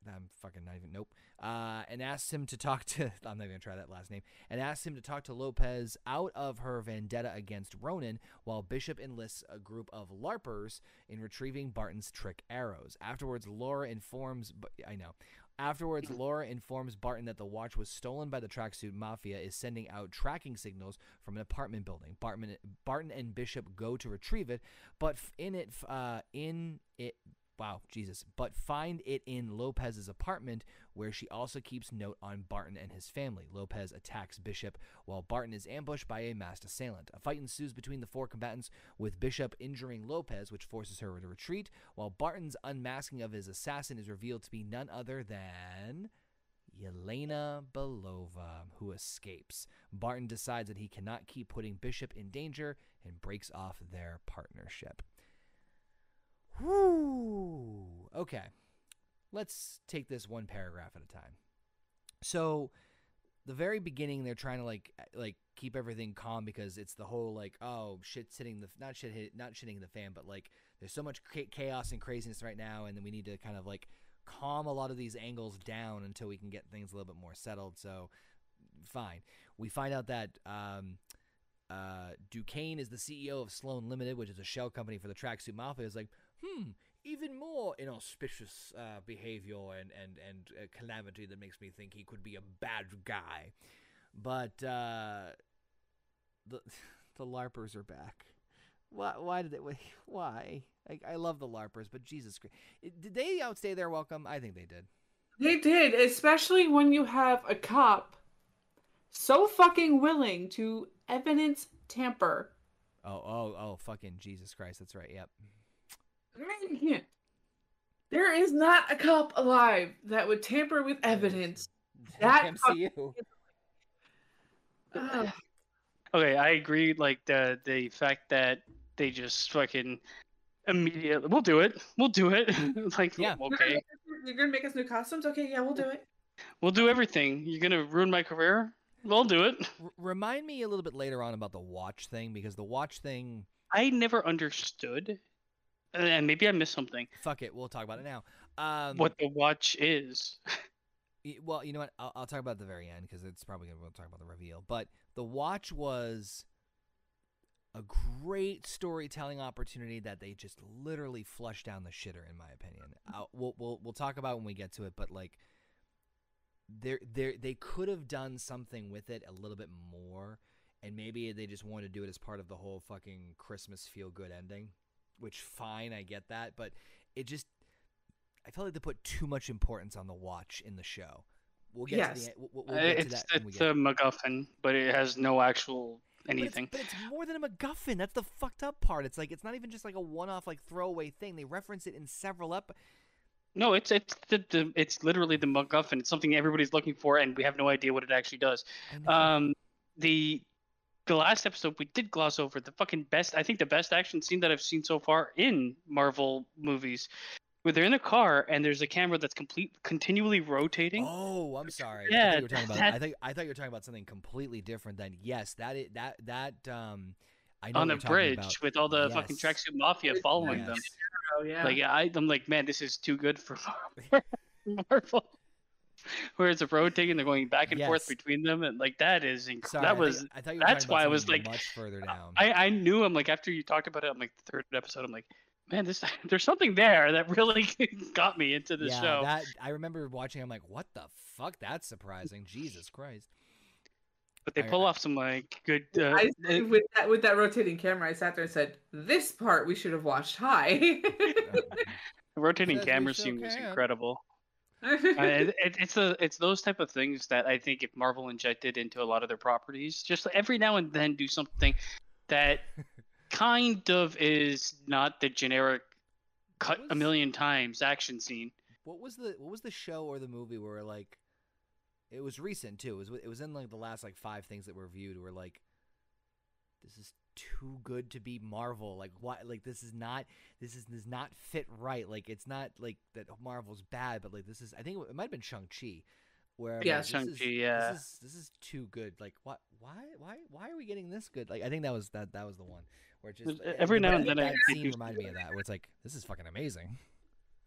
S1: I'm fucking not even. Nope. Uh, and asks him to talk to. I'm not gonna try that last name. And asks him to talk to Lopez out of her vendetta against Ronin, while Bishop enlists a group of LARPers in retrieving Barton's trick arrows. Afterwards, Laura informs. I know. Afterwards, Laura informs Barton that the watch was stolen by the tracksuit mafia is sending out tracking signals from an apartment building. Barton, Barton and Bishop go to retrieve it, but in it, uh, in it, Wow, Jesus. But find it in Lopez's apartment, where she also keeps note on Barton and his family. Lopez attacks Bishop while Barton is ambushed by a masked assailant. A fight ensues between the four combatants, with Bishop injuring Lopez, which forces her to retreat, while Barton's unmasking of his assassin is revealed to be none other than. Yelena Belova, who escapes. Barton decides that he cannot keep putting Bishop in danger and breaks off their partnership. Whoo. Okay. Let's take this one paragraph at a time. So, the very beginning, they're trying to like like keep everything calm because it's the whole like oh shit sitting the not shit hit, not shitting the fan, but like there's so much chaos and craziness right now, and then we need to kind of like calm a lot of these angles down until we can get things a little bit more settled. So, fine. We find out that um, uh, Duquesne is the CEO of Sloan Limited, which is a shell company for the Tracksuit Mafia. Is like, hmm, even more inauspicious uh, behavior and and and uh, calamity that makes me think he could be a bad guy. But uh, the the larpers are back. Why? Why did they? Why? I, I love the larpers, but Jesus Christ, did they outstay their welcome? I think they did.
S2: They did, especially when you have a cop so fucking willing to evidence tamper.
S1: Oh, oh, oh, fucking Jesus Christ. That's right. Yep.
S2: There is not a cop alive that would tamper with evidence. That MCU.
S3: okay, I agree. Like the the fact that they just fucking immediately, we'll do it. We'll do it. like, yeah, okay.
S2: You're gonna make us new costumes? Okay, yeah, we'll do it.
S3: We'll do everything. You're gonna ruin my career? We'll do it.
S1: R- remind me a little bit later on about the watch thing because the watch thing.
S3: I never understood and maybe I missed something.
S1: Fuck it, we'll talk about it now. Um,
S3: what the watch is.
S1: well, you know what? I'll, I'll talk about the very end because it's probably gonna we'll talk about the reveal. But the watch was a great storytelling opportunity that they just literally flushed down the shitter, in my opinion. I'll, we'll we'll we'll talk about when we get to it, but like. They they they could have done something with it a little bit more, and maybe they just wanted to do it as part of the whole fucking Christmas feel good ending which fine, I get that, but it just I felt like they put too much importance on the watch in the show. We'll get
S3: yes.
S1: to the
S3: we'll, we'll get it's, to that. It's a MacGuffin, but it has no actual anything.
S1: But it's, but it's, more than a MacGuffin. That's the fucked up part. It's like it's not even just like a one-off like throwaway thing. They reference it in several ep.
S3: No, it's it's the, the it's literally the MacGuffin. It's something everybody's looking for, and we have no idea what it actually does. Um, the the last episode we did gloss over the fucking best I think the best action scene that I've seen so far in Marvel movies. Where they're in a car and there's a camera that's complete continually rotating.
S1: Oh, I'm sorry. Yeah, I thought you were talking about that... I think I thought you were talking about something completely different than yes, that is, that that um I know
S3: on the bridge with all the yes. fucking tracksuit mafia following yes. them. Oh yeah. Like I, I'm like, man, this is too good for Marvel where it's rotating, they're going back and yes. forth between them, and like that is inc- Sorry, that was. I, think, I that's why I was like
S1: much further down.
S3: I I knew I'm like after you talked about it, I'm like the third episode, I'm like, man, this there's something there that really got me into the
S1: yeah,
S3: show.
S1: That I remember watching. I'm like, what the fuck? That's surprising. Jesus Christ.
S3: But they pull off some like good. Uh,
S2: I, with that with that rotating camera, I sat there and said, "This part we should have watched high."
S3: rotating camera scene was incredible uh, it, it's a it's those type of things that I think if Marvel injected into a lot of their properties, just every now and then do something that kind of is not the generic cut was, a million times action scene.
S1: What was the what was the show or the movie where like It was recent too. It was it was in like the last like five things that were viewed. Were like, this is too good to be Marvel. Like what? Like this is not. This is does not fit right. Like it's not like that Marvel's bad, but like this is. I think it might have been Shang Chi. Where
S2: Yeah,
S1: like,
S3: Shang-Chi, yeah.
S1: This is this is too good. Like what? Why? Why? Why are we getting this good? Like I think that was that that was the one where just
S3: every now and then I
S1: that
S3: think
S1: scene
S3: you-
S1: reminded me of that where it's like this is fucking amazing.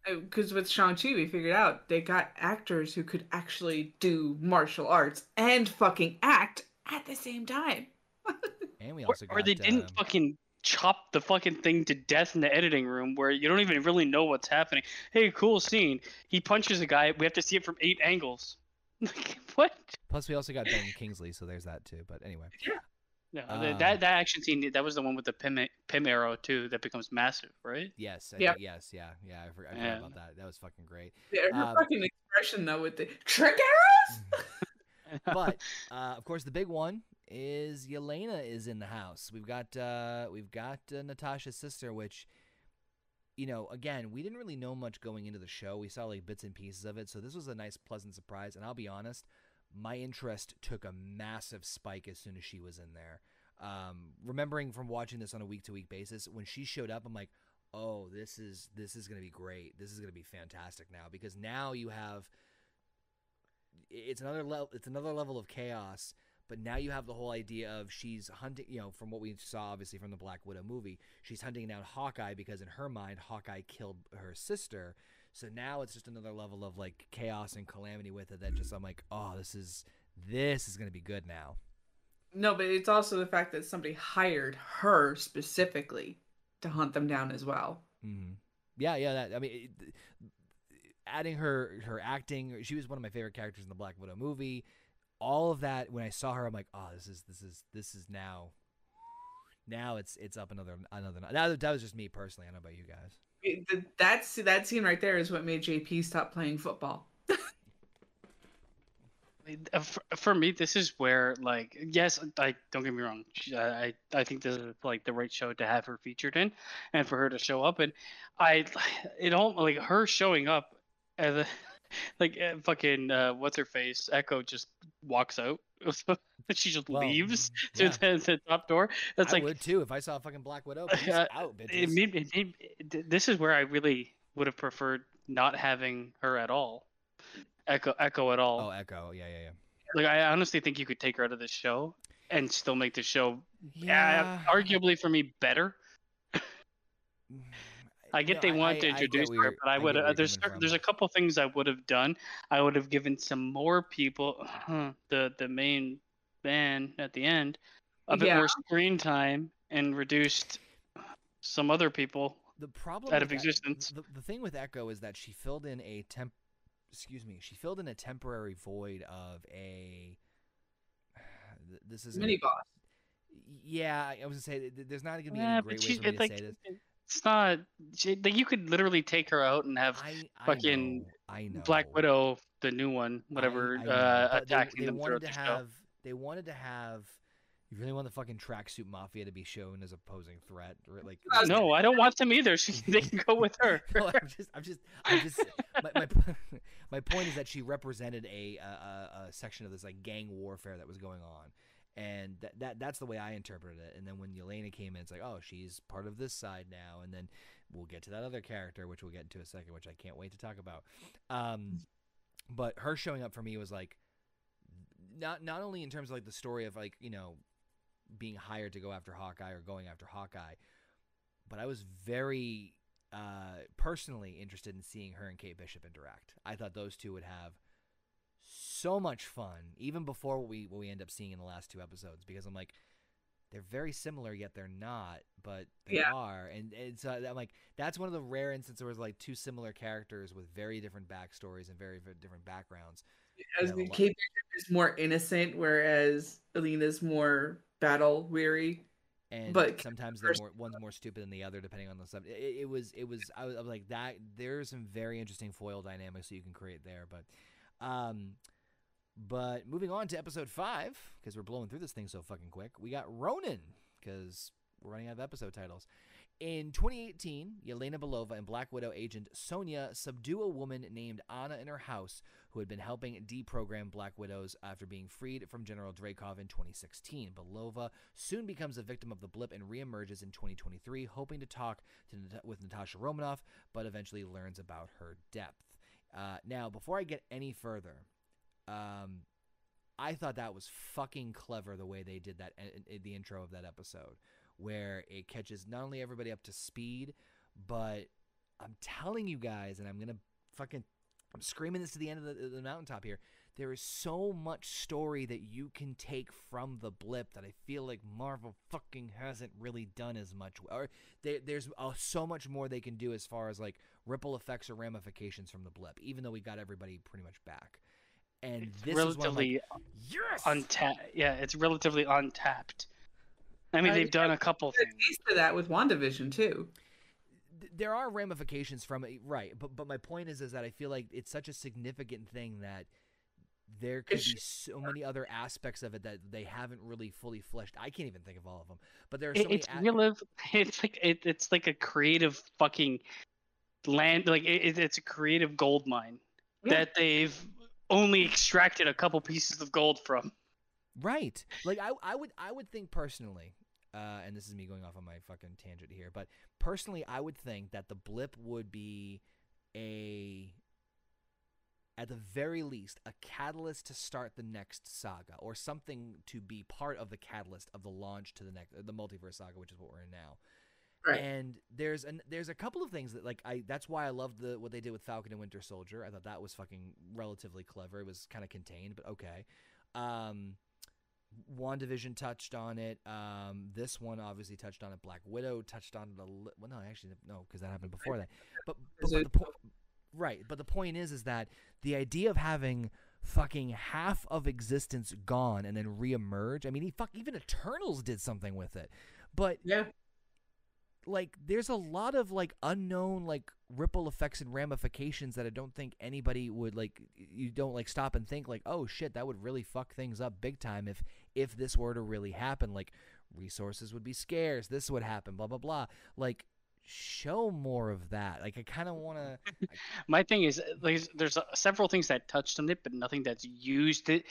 S2: Oh, because with Shang-Chi, we figured out they got actors who could actually do martial arts and fucking act at the same time.
S1: And we
S3: Or,
S1: also
S3: or
S1: got
S3: they didn't
S1: um,
S3: fucking chop the fucking thing to death in the editing room where you don't even really know what's happening. Hey, cool scene. He punches a guy. We have to see it from eight angles. Like what?
S1: Plus, we also got Ben Kingsley, so there's that too. But anyway, Yeah.
S3: No,
S1: Um,
S3: that that action scene that was the one with the Pym Pym arrow too that becomes massive, right?
S1: yes, I
S2: Yeah.
S1: think- yes, yeah, yeah. I, for, I forgot
S3: Yeah.
S1: about that. That was fucking great.
S2: Yeah, her
S1: Um,
S2: fucking expression though with the trick arrows.
S1: but uh, of course, the big one is Yelena is in the house. We've got uh, we've got uh, Natasha's sister, which you know, again, we didn't really know much going into the show. We saw like bits and pieces of it, so this was a nice, pleasant surprise. And I'll be honest, my interest took a massive spike as soon as she was in there. Um, remembering from watching this on a week to week basis, when she showed up, I'm like, oh, this is this is gonna be great. This is gonna be fantastic now because now you have it's another level it's another level of chaos but now you have the whole idea of she's hunting you know from what we saw obviously from the black widow movie she's hunting down hawkeye because in her mind hawkeye killed her sister. So now it's just another level of like chaos and calamity with it that just i'm like oh this is this is going to be good now.
S2: No, but it's also the fact that somebody hired her specifically to hunt them down as well.
S1: hmm yeah yeah that i mean it, adding her her acting she was one of my favorite characters in the black widow movie all of that when i saw her i'm like oh this is this is this is now now it's it's up another another that, that was just me personally i don't know about you guys
S2: It- That's that scene right there is what made JP stop playing football.
S3: Uh, For, for me, this is where, like, yes, I don't get me wrong. I I I think this is like the right show to have her featured in, and for her to show up. And I, it all like her showing up, as a, like uh, fucking uh, what's her face? Echo just walks out. she just
S1: Well,
S3: leaves
S1: yeah.
S3: through the, the top door. That's
S1: I
S3: like
S1: would too if i saw a fucking black widow
S3: Uh,
S1: out
S3: it made, it made, th- this is where I really would have preferred not having her at all. Echo Echo at all.
S1: oh echo yeah yeah yeah.
S3: Like I honestly think you could take her out of the show and still make the show
S1: yeah
S3: uh, arguably for me better. I get
S1: no,
S3: they want
S1: I-
S3: to introduce her,
S1: you're-
S3: but I
S1: get
S3: would uh, there's
S1: coming
S3: there's a couple things I would have done. I would have given some more people huh, the the main man at the end a bit
S2: Yeah.
S3: more screen time and reduced some other people.
S1: the problem
S3: out of
S1: Ec-
S3: existence.
S1: The, the thing with Echo is that she filled in a temp. Excuse me. She filled in a temporary void of a. This is
S2: Mini boss.
S1: Yeah, I I was gonna say th- th- there's not gonna be
S3: Yeah,
S1: any great
S3: she's
S1: way for me to
S3: like
S1: say this.
S3: It's not she, like you could literally take her out and have
S1: I, I
S3: fucking
S1: know, I know.
S3: Black Widow, the new one, whatever,
S1: I- I know,
S3: uh,
S1: but they-
S3: attacking
S1: they,
S3: them
S1: wanted to
S3: the show.
S1: have. They wanted to have. You really want the fucking tracksuit mafia to be shown as opposing threat, or like?
S3: No, I don't want them either. She, they can go with her.
S1: no, I'm just, I'm just, I'm just. my, my, my point is that she represented a, a a- a section of this like gang warfare that was going on, and that, that that's the way I interpreted it. And then when Yelena came in, it's like, oh, she's part of this side now, and then we'll get to that other character, which we'll get into a second, which I can't wait to talk about. Um, but her showing up for me was like, not not only in terms of like the story of like you know being hired to go after Hawkeye or going after Hawkeye, but I was very uh, personally interested in seeing her and Kate Bishop interact. I thought those two would have so much fun, even before what we what we end up seeing in the last two episodes, because I'm like, they're very similar yet they're not, but they
S2: Yeah.
S1: are, and and so I'm like, that's one of the rare instances where it's like two similar characters with very different backstories and very, very different backgrounds.
S2: As the. Kate is more innocent, whereas Alina's more battle weary.
S1: and
S2: But
S1: sometimes they're more one's more stupid than the other depending on the subject. It, it was it was I was, I was like that. There's some very interesting foil dynamics that you can create there, but um, but moving on to episode five because we're blowing through this thing so fucking quick. We got Ronin because we're running out of episode titles. In 2018, Yelena Belova and Black Widow agent Sonya subdue a woman named Anna in her house who had been helping deprogram Black Widows after being freed from General Dreykov in 2016. Belova soon becomes a victim of the blip and reemerges in 2023, hoping to talk to, with Natasha Romanoff, but eventually learns about her depth. Uh, now, before I get any further, um, I thought that was fucking clever the way they did that in, in the intro of that episode, where it catches not only everybody up to speed, but I'm telling you guys, and I'm gonna fucking, I'm screaming this to the end of the, the mountaintop here. There is so much story that you can take from the blip that I feel like Marvel fucking hasn't really done as much. Or they, there's uh, so much more they can do as far as like ripple effects or ramifications from the blip, even though we got everybody pretty much back. And
S3: It's
S1: this
S3: relatively
S1: is one yes,
S3: untapped. Yeah, it's relatively untapped. I mean, they've done a couple
S2: A
S3: things.
S2: taste of that with WandaVision too.
S1: there are ramifications from it, right? But but my point is is that I feel like it's such a significant thing that there could
S2: It
S1: be so many other aspects of it that they haven't really fully fleshed. I can't even think of all of them, but there are so
S3: It,
S1: many.
S3: it's
S1: a-
S3: real. It's like it, it's like a creative fucking land. Like it, it- it's a creative gold mine
S2: Yeah.
S3: that they've only extracted a couple pieces of gold from.
S1: Right. Like I, I would I would think personally, uh, and this is me going off on my fucking tangent here, but personally I would think that the blip would be a at the very least a catalyst to start the next saga or something to be part of the catalyst of the launch to the next the multiverse saga, which is what we're in now.
S2: Right.
S1: And there's an there's a couple of things that like I that's why I loved the what they did with Falcon and Winter Soldier. I thought that was fucking relatively clever. It was kind of contained, but okay. Um WandaVision touched on it. Um, this one obviously touched on it. Black Widow touched on it a li- well, no, actually, no, because that happened before that. But, but, but the point, right? But the point is, is that the idea of having fucking half of existence gone and then reemerge. I mean, he fuck even Eternals did something with it, but
S2: Yeah.
S1: Like there's a lot of like unknown like ripple effects and ramifications that I don't think anybody would like you don't like stop and think like oh shit that would really fuck things up big time if if this were to really happen. Like resources would be scarce this would happen blah blah blah. Like show more of that. Like I kind of want to
S3: My thing is, there's, there's uh, several things that touched on it, but nothing that's used it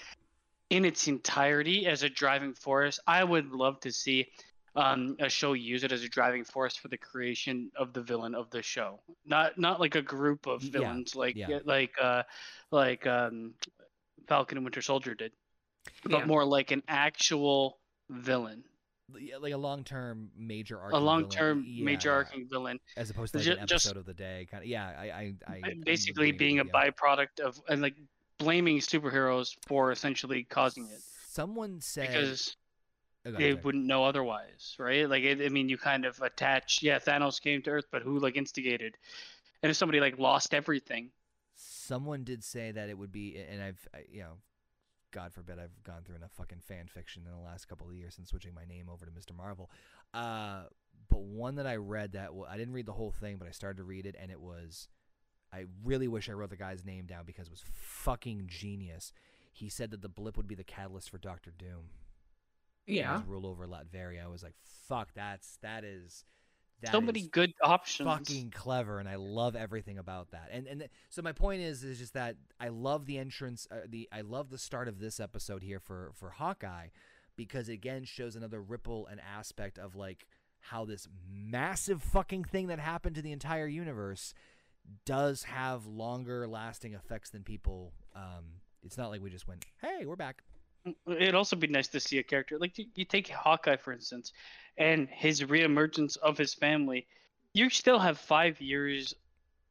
S3: in its entirety as a driving force. I would love to see um, a show use it as a driving force for the creation of the villain of the show. Not not like a group of
S1: Yeah,
S3: villains like
S1: yeah.
S3: like uh, like um, Falcon and Winter Soldier did, but
S2: Yeah.
S3: more like an actual villain,
S1: like a long-term major arc
S3: a long-term major arcing villain.
S1: as opposed to like
S3: ju-
S1: an episode
S3: just-
S1: of the day kind of yeah I I, I
S3: basically being a byproduct of and like blaming superheroes for essentially causing it
S1: someone said
S3: because they
S1: ahead, sorry.
S3: wouldn't know otherwise right? Like it, i mean you kind of attach yeah thanos came to earth but who like instigated? And if somebody like lost everything.
S1: Someone did say that it would be and i've I, you know god forbid i've gone through enough fucking fan fiction in the last couple of years since switching my name over to mr marvel. Uh but one that i read that well, i didn't read the whole thing but i started to read it and it was i really wish i wrote the guy's name down because it was fucking genius. He said that the blip would be the catalyst for doctor doom. and
S2: Yeah.
S1: his rule over latveria i was like fuck that's that is that
S3: so many
S1: is
S3: good options.
S1: fucking clever and i love everything about that. And and th- so my point is is just that i love the entrance uh, the i love the start of this episode here for for hawkeye because it again shows another ripple and aspect of like how this massive fucking thing that happened to the entire universe does have longer lasting effects than people um it's not like we just went hey we're back
S3: it'd also be nice to see a character like you, you take hawkeye for instance and his reemergence of his family you still have five years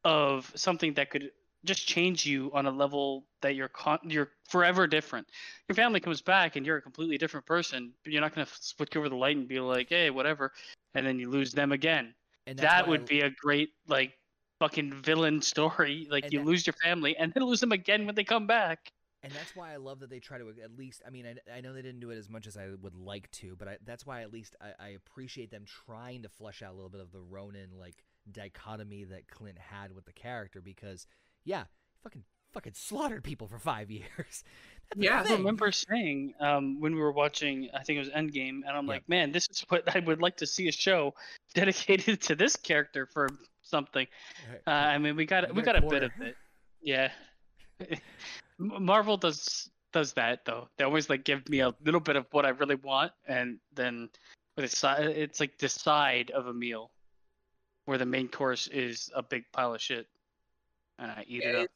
S3: of something that could just change you on a level that you're con- you're forever different. Your family comes back and you're a completely different person but you're not going to switch over the light and be like hey whatever and then you lose them again.
S1: And
S3: that
S1: why I-
S3: would be a great like fucking villain story. Like
S1: And
S3: you
S1: that-
S3: lose your family and then lose them again when they come back
S1: and that's why I love that they try to at least. I mean, I, I know they didn't do it as much as I would like to, but I, that's why at least I, I appreciate them trying to flesh out a little bit of the Ronin like dichotomy that Clint had with the character. Because yeah, fucking fucking slaughtered people for five years.
S2: Yeah.
S3: I remember saying um, when we were watching, I think it was Endgame, and I'm
S1: Yep.
S3: like, man, this is what I would like to see a show dedicated to this character for something. Uh, I mean, we got we
S1: got a
S3: bit of it. Yeah. Marvel does does that though. They always like give me a little bit of what I really want, and then with a it's like the side of a meal, where the main course is a big pile of shit, and I eat it up.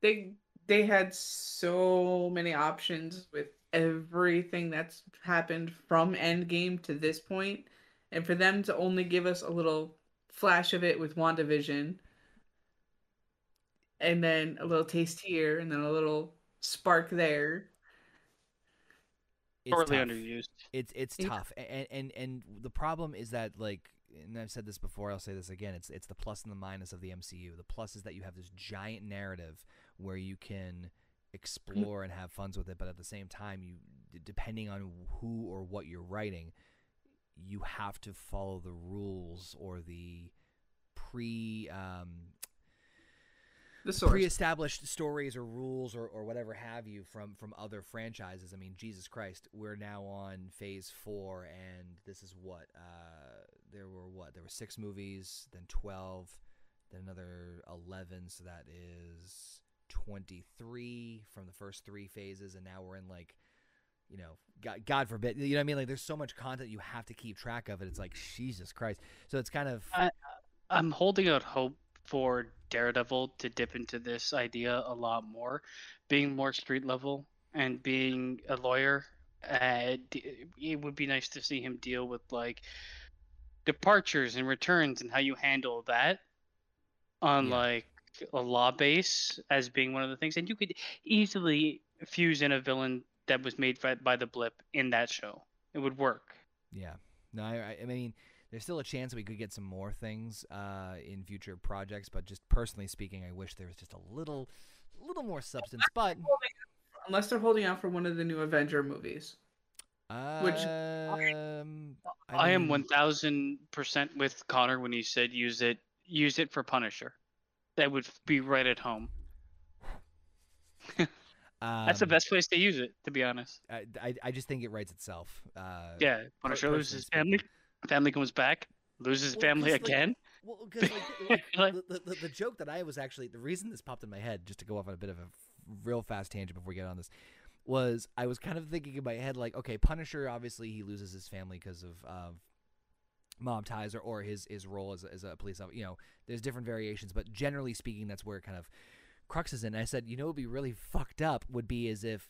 S2: They they had so many options with everything that's happened from Endgame to this point, and for them to only give us a little flash of it with WandaVision, and then a little taste here, and then a little spark there.
S1: It's
S3: Shortly
S1: tough.
S3: underused.
S1: It's it's
S2: Yeah.
S1: tough, and, and and the problem is that like, and I've said this before. I'll say this again. It's it's the plus and the minus of the MCU. The plus is that you have this giant narrative where you can explore and have funs with it, but at the same time, you depending on who or what you're writing, you have to follow the rules or the pre um,
S2: The source.
S1: pre-established stories or rules or, or whatever have you from from other franchises. I mean, Jesus Christ, we're now on phase four, and this is what uh, there were what there were six movies, then twelve, then another eleven, so that is twenty-three from the first three phases, and now we're in like. You know, God, God forbid. You know what I mean? Like, there's so much content you have to keep track of it. It's like Jesus Christ. So it's kind of
S3: I- I'm holding out hope for Daredevil to dip into this idea a lot more, being more street level and being a lawyer. Uh, it would be nice to see him deal with like departures and returns and how you handle that on
S1: Yeah.
S3: like a law base as being one of the things. And you could easily fuse in a villain that was made by, by the blip in that show. It would work.
S1: Yeah. No, I, I- I mean, there's still a chance we could get some more things uh, in future projects, but just personally speaking, I wish there was just a little, little more substance. But
S2: Unless they're holding out for one of the new Avenger movies. Which-
S1: um,
S3: I, am one thousand percent with Connor when he said use it use it for Punisher. That would be right at home. That's the
S1: um,
S3: best place to use it, to be honest.
S1: I, I, I just think it writes itself. Uh,
S3: Yeah, Punisher loses
S1: personally
S3: family, family comes back, loses
S1: Well,
S3: family
S1: like,
S3: again.
S1: Well, because like, like, the, the, the joke that I was actually the reason this popped in my head, just to go off on a bit of a real fast tangent before we get on this, was I was kind of thinking in my head like, okay, Punisher obviously he loses his family because of uh, mob ties or, or his his role as a, as a police officer. You know, there's different variations, but generally speaking, that's where it kind of cruxes in. And I said, you know, what would be really fucked up would be as if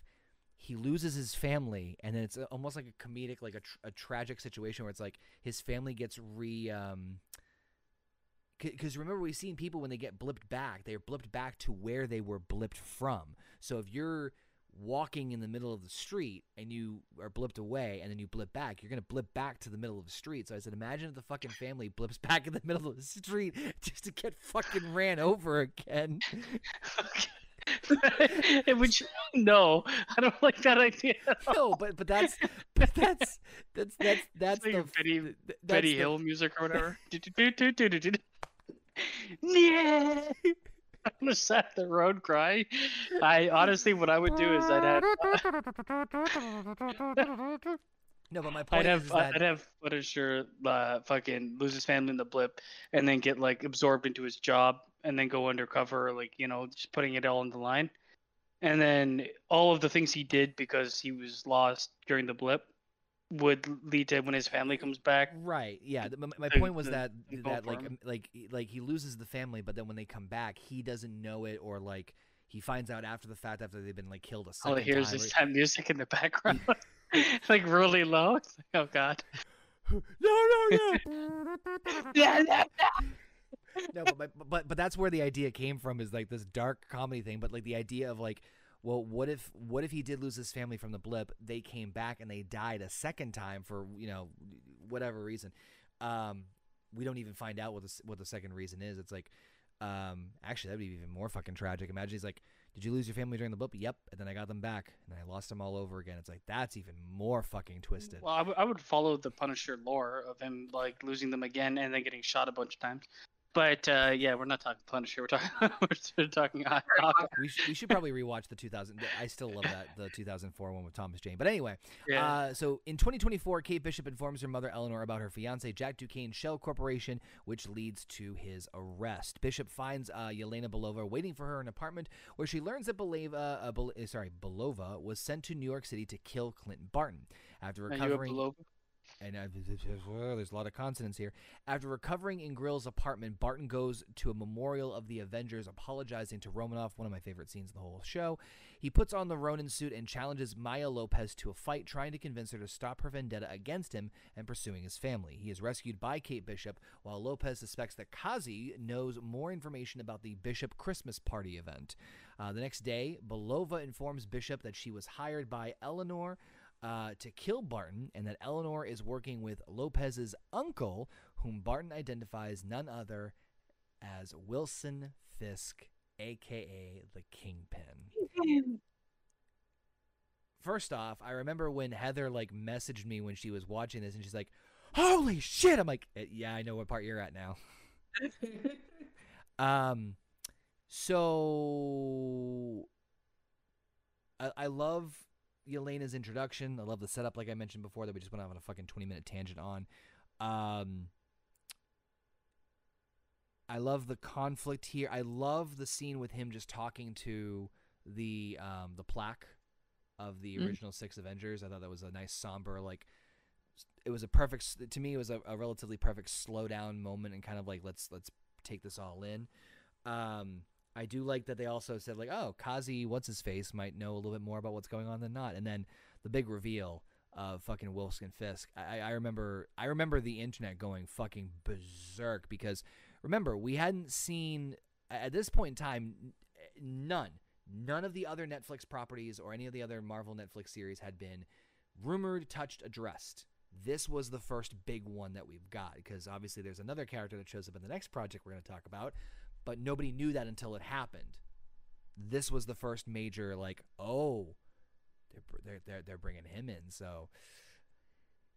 S1: he loses his family and then it's almost like a comedic like a, tr- a tragic situation where it's like his family gets re um because remember we've seen people when they get blipped back they're blipped back to where they were blipped from. So if you're walking in the middle of the street and you are blipped away and then you blip back you're gonna blip back to the middle of the street. So i said imagine if the fucking family blips back in the middle of the street just to get fucking ran over again
S3: Would you? No, I don't like that idea.
S1: no but but that's but that's that's that's that's
S3: like
S1: the
S3: Benny-
S1: th- that's
S3: Benny
S1: the-
S3: Hill music or whatever. yeah. I'm gonna sat the road cry. I honestly, what I would do is I'd have,
S1: no but my point
S3: I'd have,
S1: is that
S3: I'd have Punisher uh, fucking lose his family in the blip, and then get like absorbed into his job, and then go undercover, like you know, just putting it all on the line, and then all of the things he did because he was lost during the blip would lead to when his family comes back.
S1: Right. Yeah. My, my point was that that like like like he loses the family, but then when they come back, he doesn't know it, or like he finds out after the fact after they've been like killed a
S3: All
S1: second
S3: I hear is
S1: time.
S3: this time music in the background, like really low. It's like, oh god.
S1: no, no, no.
S3: Yeah, yeah,
S1: no, but, my, but but that's where the idea came from is like this dark comedy thing, but like the idea of like, well, what if what if he did lose his family from the blip? They came back and they died a second time for you know whatever reason. Um, we don't even find out what the what the second reason is. It's like, um, actually that'd be even more fucking tragic. Imagine he's like, did you lose your family during the blip? Yep, and then I got them back, and I lost them all over again. It's like that's even more fucking twisted.
S3: Well, I would- I would follow the Punisher lore of him like losing them again and then getting shot a bunch of times. But uh, yeah, we're not talking Punisher. We're talking we're talking Hawk-
S2: Hawkeye.
S3: Hawkeye.
S1: We, sh- we should probably rewatch the 2000. I still love that the 2004 one with Thomas Jane. But anyway,
S3: Yeah.
S1: Uh, so in 2024, Kate Bishop informs her mother Eleanor about her fiance Jack Duquesne Shell Corporation, which leads to his arrest. Bishop finds uh, Yelena Belova waiting for her in an apartment, where she learns that Belova, uh, Bel- uh, sorry, Belova was sent to New York City to kill Clinton Barton. After
S3: Are you a
S1: recovering,
S3: Belova?
S1: And uh, there's a lot of consonants here. After recovering in Grill's apartment, Barton goes to a memorial of the Avengers, apologizing to Romanoff, one of my favorite scenes of the whole show. He puts on the Ronin suit and challenges Maya Lopez to a fight, trying to convince her to stop her vendetta against him and pursuing his family. He is rescued by Kate Bishop, while Lopez suspects that Kazi knows more information about the Bishop Christmas party event. Uh, the next day, Belova informs Bishop that she was hired by Eleanor uh, to kill Barton, and that Eleanor is working with Lopez's uncle, whom Barton identifies none other as Wilson Fisk, aka the Kingpin. First off, I remember when Heather like messaged me when she was watching this, and she's like, "Holy shit!" I'm like, "Eh, "Yeah, I know what part you're at now." Um, so I, I love Yelena's introduction. I love the setup, like I mentioned before, that we just went off on a fucking twenty minute tangent on. Um, I love the conflict here. I love the scene with him just talking to the um the plaque of the
S2: Mm.
S1: original six Avengers. I thought that was a nice somber like. It was a perfect to me. It was a, a relatively perfect slow down moment and kind of like let's let's take this all in. Um, I do like that they also said like, oh, Kazi, what's his face, might know a little bit more about what's going on than not, and then the big reveal of fucking Wilson Fisk. I, I remember I remember the internet going fucking berserk because remember we hadn't seen at this point in time none none of the other Netflix properties or any of the other Marvel Netflix series had been rumored, touched, addressed. This was the first big one that we've got because obviously there's another character that shows up in the next project we're going to talk about, but nobody knew that until it happened. This was the first major like, oh, they're they're they're, they're bringing him in. So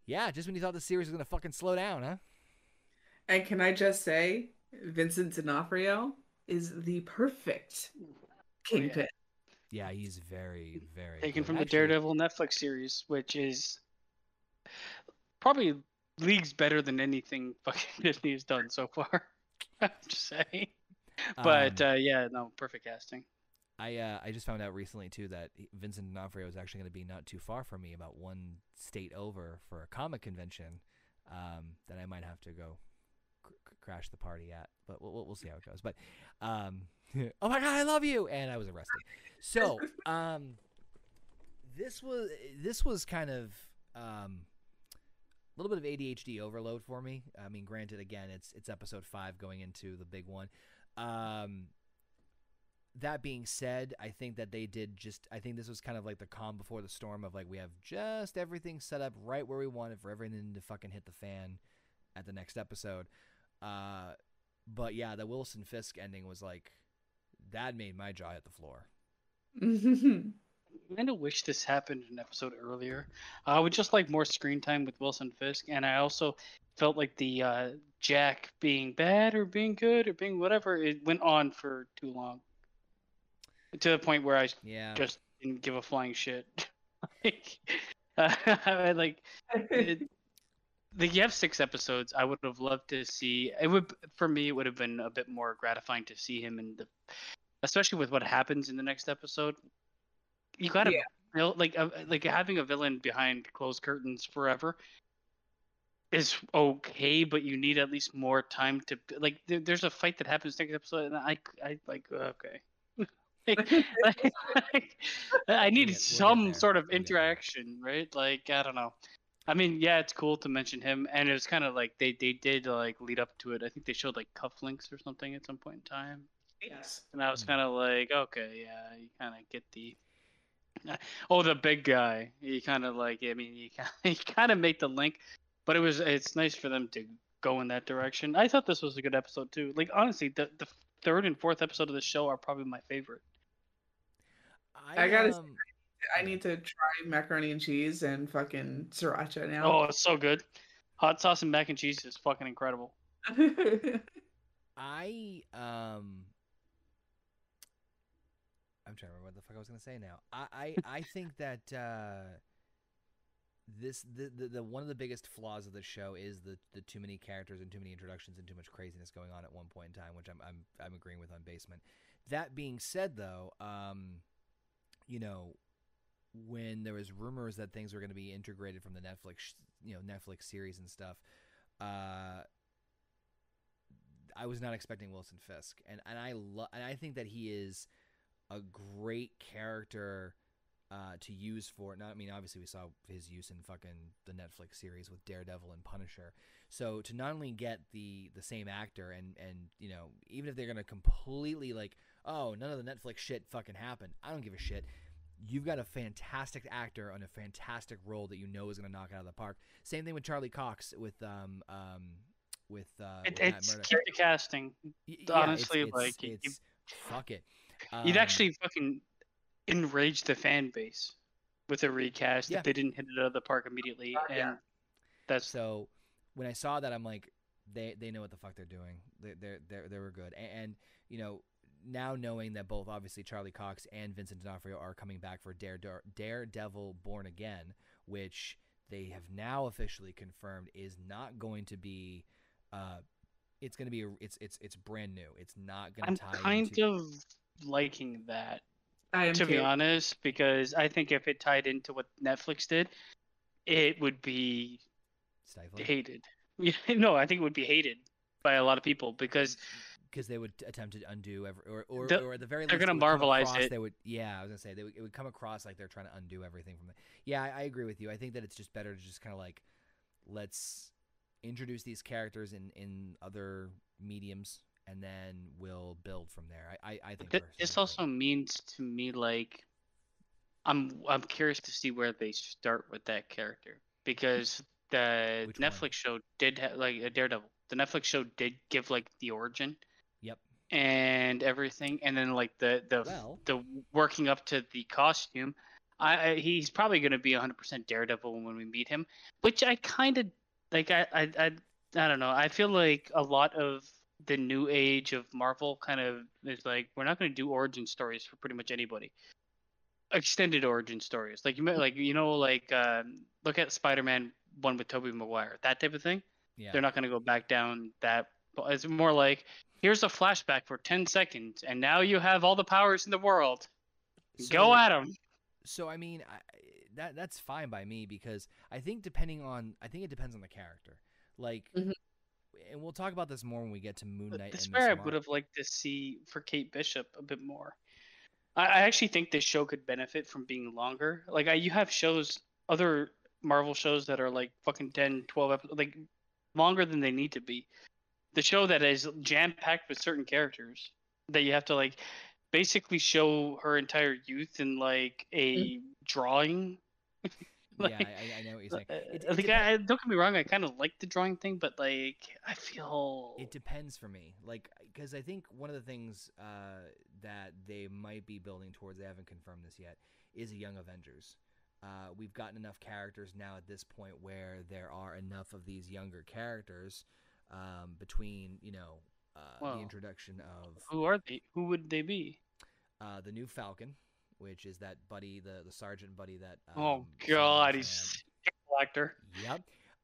S1: yeah, just when you thought the series was going to fucking slow down, huh?
S2: And can I just say, Vincent D'Onofrio is the perfect oh, kingpin.
S1: Yeah, he's very very
S3: Taken
S1: good.
S3: from the Daredevil Netflix series, which is probably leagues better than anything fucking Disney has done so far. I'm just saying. But
S1: Um,
S3: uh, yeah, no, perfect casting.
S1: I uh, I just found out recently too that Vincent D'Onofrio is actually going to be not too far from me, about one state over for a comic convention um, that I might have to go cr- cr- crash the party at. But we'll, we'll- we'll see how it goes. But um, oh my god, I love you, and I was arrested. So um, this was this was kind of um, a little bit of ADHD overload for me. I mean, granted, again, it's it's episode five going into the big one. Um, that being said, I think that they did just. I think this was kind of like the calm before the storm of like we have just everything set up right where we want it for everything to fucking hit the fan at the next episode. Uh, but yeah, the Wilson Fisk ending was like that made my jaw hit the floor.
S3: I kind of wish this happened an episode earlier. I would just like more screen time with Wilson Fisk, and I also felt like the uh, Jack being bad or being good or being whatever it went on for too long, to the point where I
S1: Yeah,
S3: just didn't give a flying shit. like, uh, I like it, you have six episodes. I would have loved to see. It would for me. It would have been a bit more gratifying to see him in the, especially with what happens in the next episode. You gotta
S2: Yeah.
S3: build like uh, like having a villain behind closed curtains forever is okay, but you need at least more time to like. There, there's a fight that happens next episode, and I I like okay. Like, like, I need
S1: get-
S3: some sort of
S1: We'll get there.
S3: interaction, right? Like I don't know. I mean, yeah, it's cool to mention him, and it was kind of like they they did like lead up to it. I think they showed like cufflinks or something at some point in time,
S2: yes.
S3: and I was
S1: Hmm.
S3: kind of like, okay, yeah, you kind of get the. Oh, the big guy. You kind of like. I mean, you kind you kind of make the link, but it was it's nice for them to go in that direction. I thought this was a good episode too. Like honestly, the the third and fourth episode of the show are probably my favorite.
S2: I gotta say,
S1: um,
S2: I need to try macaroni and cheese and fucking sriracha now.
S3: Oh, it's so good. Hot sauce and mac and cheese is fucking incredible.
S1: I I um I'm trying to remember what the fuck I was gonna say now. I I, I think that uh this the, the the one of the biggest flaws of the show is the the too many characters and too many introductions and too much craziness going on at one point in time, which I'm I'm I'm agreeing with on Basement. That being said, though, um, you know, when there was rumors that things were going to be integrated from the Netflix, you know, Netflix series and stuff, uh, I was not expecting Wilson Fisk, and and I love and I think that he is a great character uh, to use for. Not, I mean, obviously we saw his use in fucking the Netflix series with Daredevil and Punisher. So to not only get the the same actor and and you know even if they're gonna completely like oh none of the Netflix shit fucking happened, I don't give a shit. You've got a fantastic actor on a fantastic role that you know is to knock it out of the park. Same thing with Charlie Cox with um um with uh
S3: It,
S1: with
S3: it's keep the casting.
S1: Y- yeah, it's-
S3: honestly,
S1: it's,
S3: like,
S1: it's, fuck it.
S3: You'd
S1: Um,
S3: actually fucking enrage the fan base with a recast
S1: Yeah.
S3: if they didn't hit it out of the park immediately.
S2: Uh,
S3: and
S2: yeah.
S3: that's
S1: So when I saw that, I'm like, they they know what the fuck they're doing. They they they they were good, and, and you know now knowing that both obviously Charlie Cox and Vincent D'Onofrio are coming back for Dare, Dare, Daredevil Born Again, which they have now officially confirmed is not going to be. Uh, it's going to be a, it's it's it's brand new. It's not gonna.
S3: I'm
S1: to tie
S3: kind
S1: into,
S3: of liking that
S2: I am
S3: to be honest because I think if it tied into what Netflix did, it would be
S1: stifling
S3: hated. No, I think it would be hated by a lot of people because
S1: because they would attempt to undo every, or or,
S3: The-
S1: or at the very
S3: they're
S1: least
S3: gonna
S1: it would come
S3: marvelize it.
S1: They would, yeah, I was gonna say they would, it would come across like they're trying to undo everything from the. Yeah, I, I agree with you. I think that it's just better to just kind of like let's introduce these characters in in other mediums, and then we'll build from there. I I, I think
S3: Th- this also means to me like I'm I'm curious to see where they start with that character because the
S1: Which one?
S3: Netflix show did have like a Daredevil. The Netflix show did give like the origin
S1: Yep.
S3: and everything, and then like the the
S1: Well-
S3: the working up to the costume. I, I he's probably going to be 100% Daredevil when we meet him, which I kind of like. I, I I I don't know. I feel like a lot of the new age of Marvel kind of is like we're not going to do origin stories for pretty much anybody. Extended origin stories, like you may, like you know like um, look at Spider-Man one with Tobey Maguire, that type of thing.
S1: Yeah.
S3: They're not going to go back down that. But It's more like here's a flashback for 10 seconds, and now you have all the powers in the world. Go
S1: So-
S3: at them.
S1: So I mean, I, that that's fine by me because I think depending on, I think it depends on the character. Like,
S2: Mhm.
S1: And we'll talk about this more when we get to Moon Knight.
S3: This
S1: and
S3: where I would have liked to see for Kate Bishop a bit more. I, I actually think this show could benefit from being longer. Like I, you have shows, other Marvel shows that are like fucking 10, 12 episodes, like longer than they need to be. The show that is jam packed with certain characters that you have to like basically show her entire youth in like a mm. drawing.
S1: yeah,
S3: like,
S1: I, I- I know what you're saying.
S3: uh,
S1: It,
S3: like
S1: it,
S3: I, don't get me wrong, I kind of like the drawing thing, but like I feel
S1: it depends for me. Like, because I think one of the things uh, that they might be building towards, they haven't confirmed this yet, is a Young Avengers. Uh, we've gotten enough characters now at this point where there are enough of these younger characters um, between, you know, uh,
S3: Well,
S1: the introduction of
S3: who are they? Who would they be?
S1: uh, the new Falcon, which is that buddy, the the sergeant buddy that.
S3: oh
S1: um,
S3: God, he's a actor.
S1: Yep.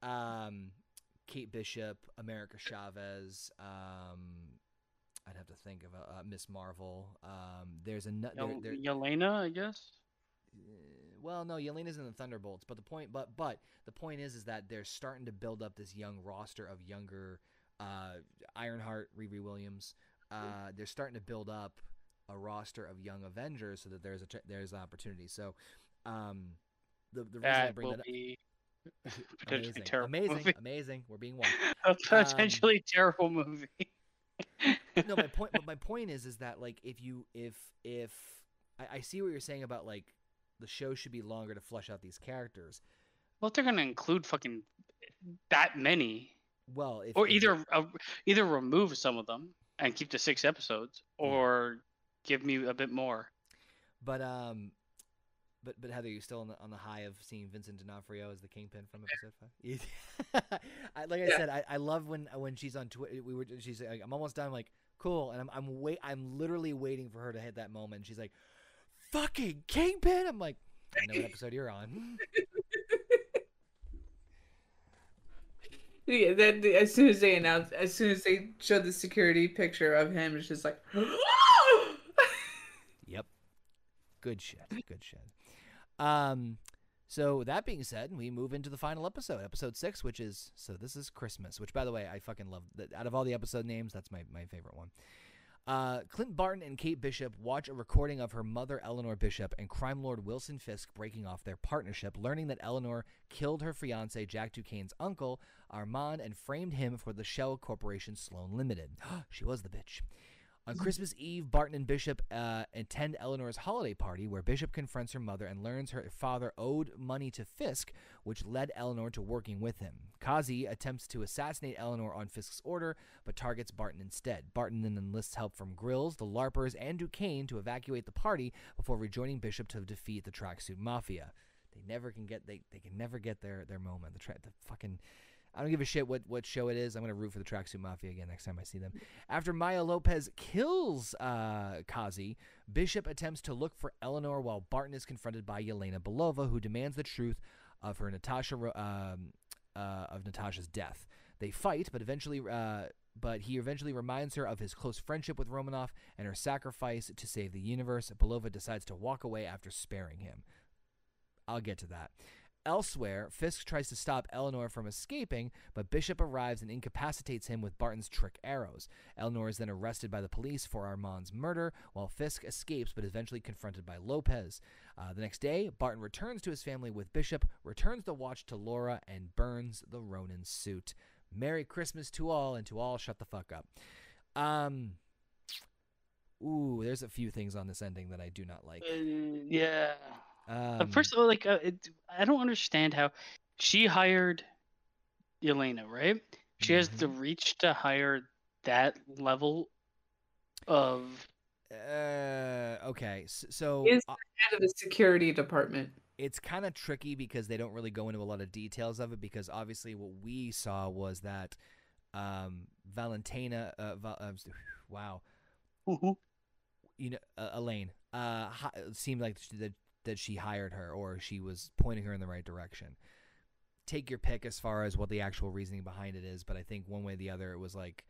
S1: Um, Kate Bishop, America Chavez. Um, I'd have to think of a uh, Miss Marvel. Um, there's a nu- there,
S3: Yel-
S1: there,
S3: Yelena, I guess.
S1: uh, well, no, Yelena's in the Thunderbolts, but the point, but but the point is, is that they're starting to build up this young roster of younger uh, Ironheart, Riri Williams. Uh, they're starting to build up a roster of young Avengers so that there's a there's an opportunity. So, um, the the reason I bring that up,
S3: potentially
S1: amazing,
S3: terrible
S1: amazing,
S3: movie.
S1: amazing. We're being one.
S3: a potentially terrible movie.
S1: no, my point. But my point is, is that like if you if if I, I see what you're saying about like the show should be longer to flush out these characters.
S3: Well, they're gonna include fucking that many,
S1: Well, if,
S3: or
S1: if
S3: either uh, either remove some of them and keep the six episodes, or give me a bit more.
S1: But um, But but Heather, you still on the on the high of seeing Vincent D'Onofrio as the kingpin from episode five. I, like I
S2: Yeah.
S1: said, I, I love when when she's on Twitter. We were she's like, I'm almost done. I'm like, cool, and I'm I'm wait I'm literally waiting for her to hit that moment. She's like, fucking kingpin. I'm like, I know what episode you're on.
S2: Yeah, then as soon as they announced, as soon as they showed the security picture of him, it's just like,
S1: Yep. Good shit. Good shit. Um, so that being said, we move into the final episode, episode six, which is so this is Christmas. Which, by the way, I fucking love. Out of all the episode names, that's my my favorite one. Uh, Clint Barton and Kate Bishop watch a recording of her mother, Eleanor Bishop, and crime lord Wilson Fisk breaking off their partnership, learning that Eleanor killed her fiance, Jack Duquesne's uncle, Armand, and framed him for the Shell Corporation Sloan Limited. she was the bitch. On Christmas Eve, Barton and Bishop uh, attend Eleanor's holiday party, where Bishop confronts her mother and learns her father owed money to Fisk, which led Eleanor to working with him. Kazi attempts to assassinate Eleanor on Fisk's order, but targets Barton instead. Barton then enlists help from Grills, the LARPers, and Duquesne to evacuate the party before rejoining Bishop to defeat the Tracksuit Mafia. They never can get they, they can never get their their moment. The, tra- the fucking I don't give a shit what, what show it is. I'm gonna root for the Tracksuit Mafia again next time I see them. After Maya Lopez kills uh, Kazi, Bishop attempts to look for Eleanor while Barton is confronted by Yelena Belova, who demands the truth of her Natasha um, uh, of Natasha's death. They fight, but eventually, uh, but he eventually reminds her of his close friendship with Romanoff and her sacrifice to save the universe. Belova decides to walk away after sparing him. I'll get to that. Elsewhere, Fisk tries to stop Eleanor from escaping, but Bishop arrives and incapacitates him with Barton's trick arrows. Eleanor is then arrested by the police for Armand's murder, while Fisk escapes but is eventually confronted by Lopez. Uh, the next day, Barton returns to his family with Bishop, returns the watch to Laura, and burns the Ronin suit. Merry Christmas to all, and to all, shut the fuck up. Um, ooh, there's a few things on this ending that I do not like.
S3: Uh, yeah. Uh,
S1: Um,
S3: First of all, like uh, it, I don't understand how she hired Elena, right? She has the reach to hire that level of.
S1: Uh, okay, so
S2: Is-
S1: uh,
S2: head of the security department.
S1: it's kind of tricky because they don't really go into a lot of details of it because obviously what we saw was that um, Valentina, uh, Val- uh, wow, you know, uh, Elaine, uh, hi- seemed like sh- that she hired her or she was pointing her in the right direction. Take your pick as far as what the actual reasoning behind it is, but I think one way or the other, it was like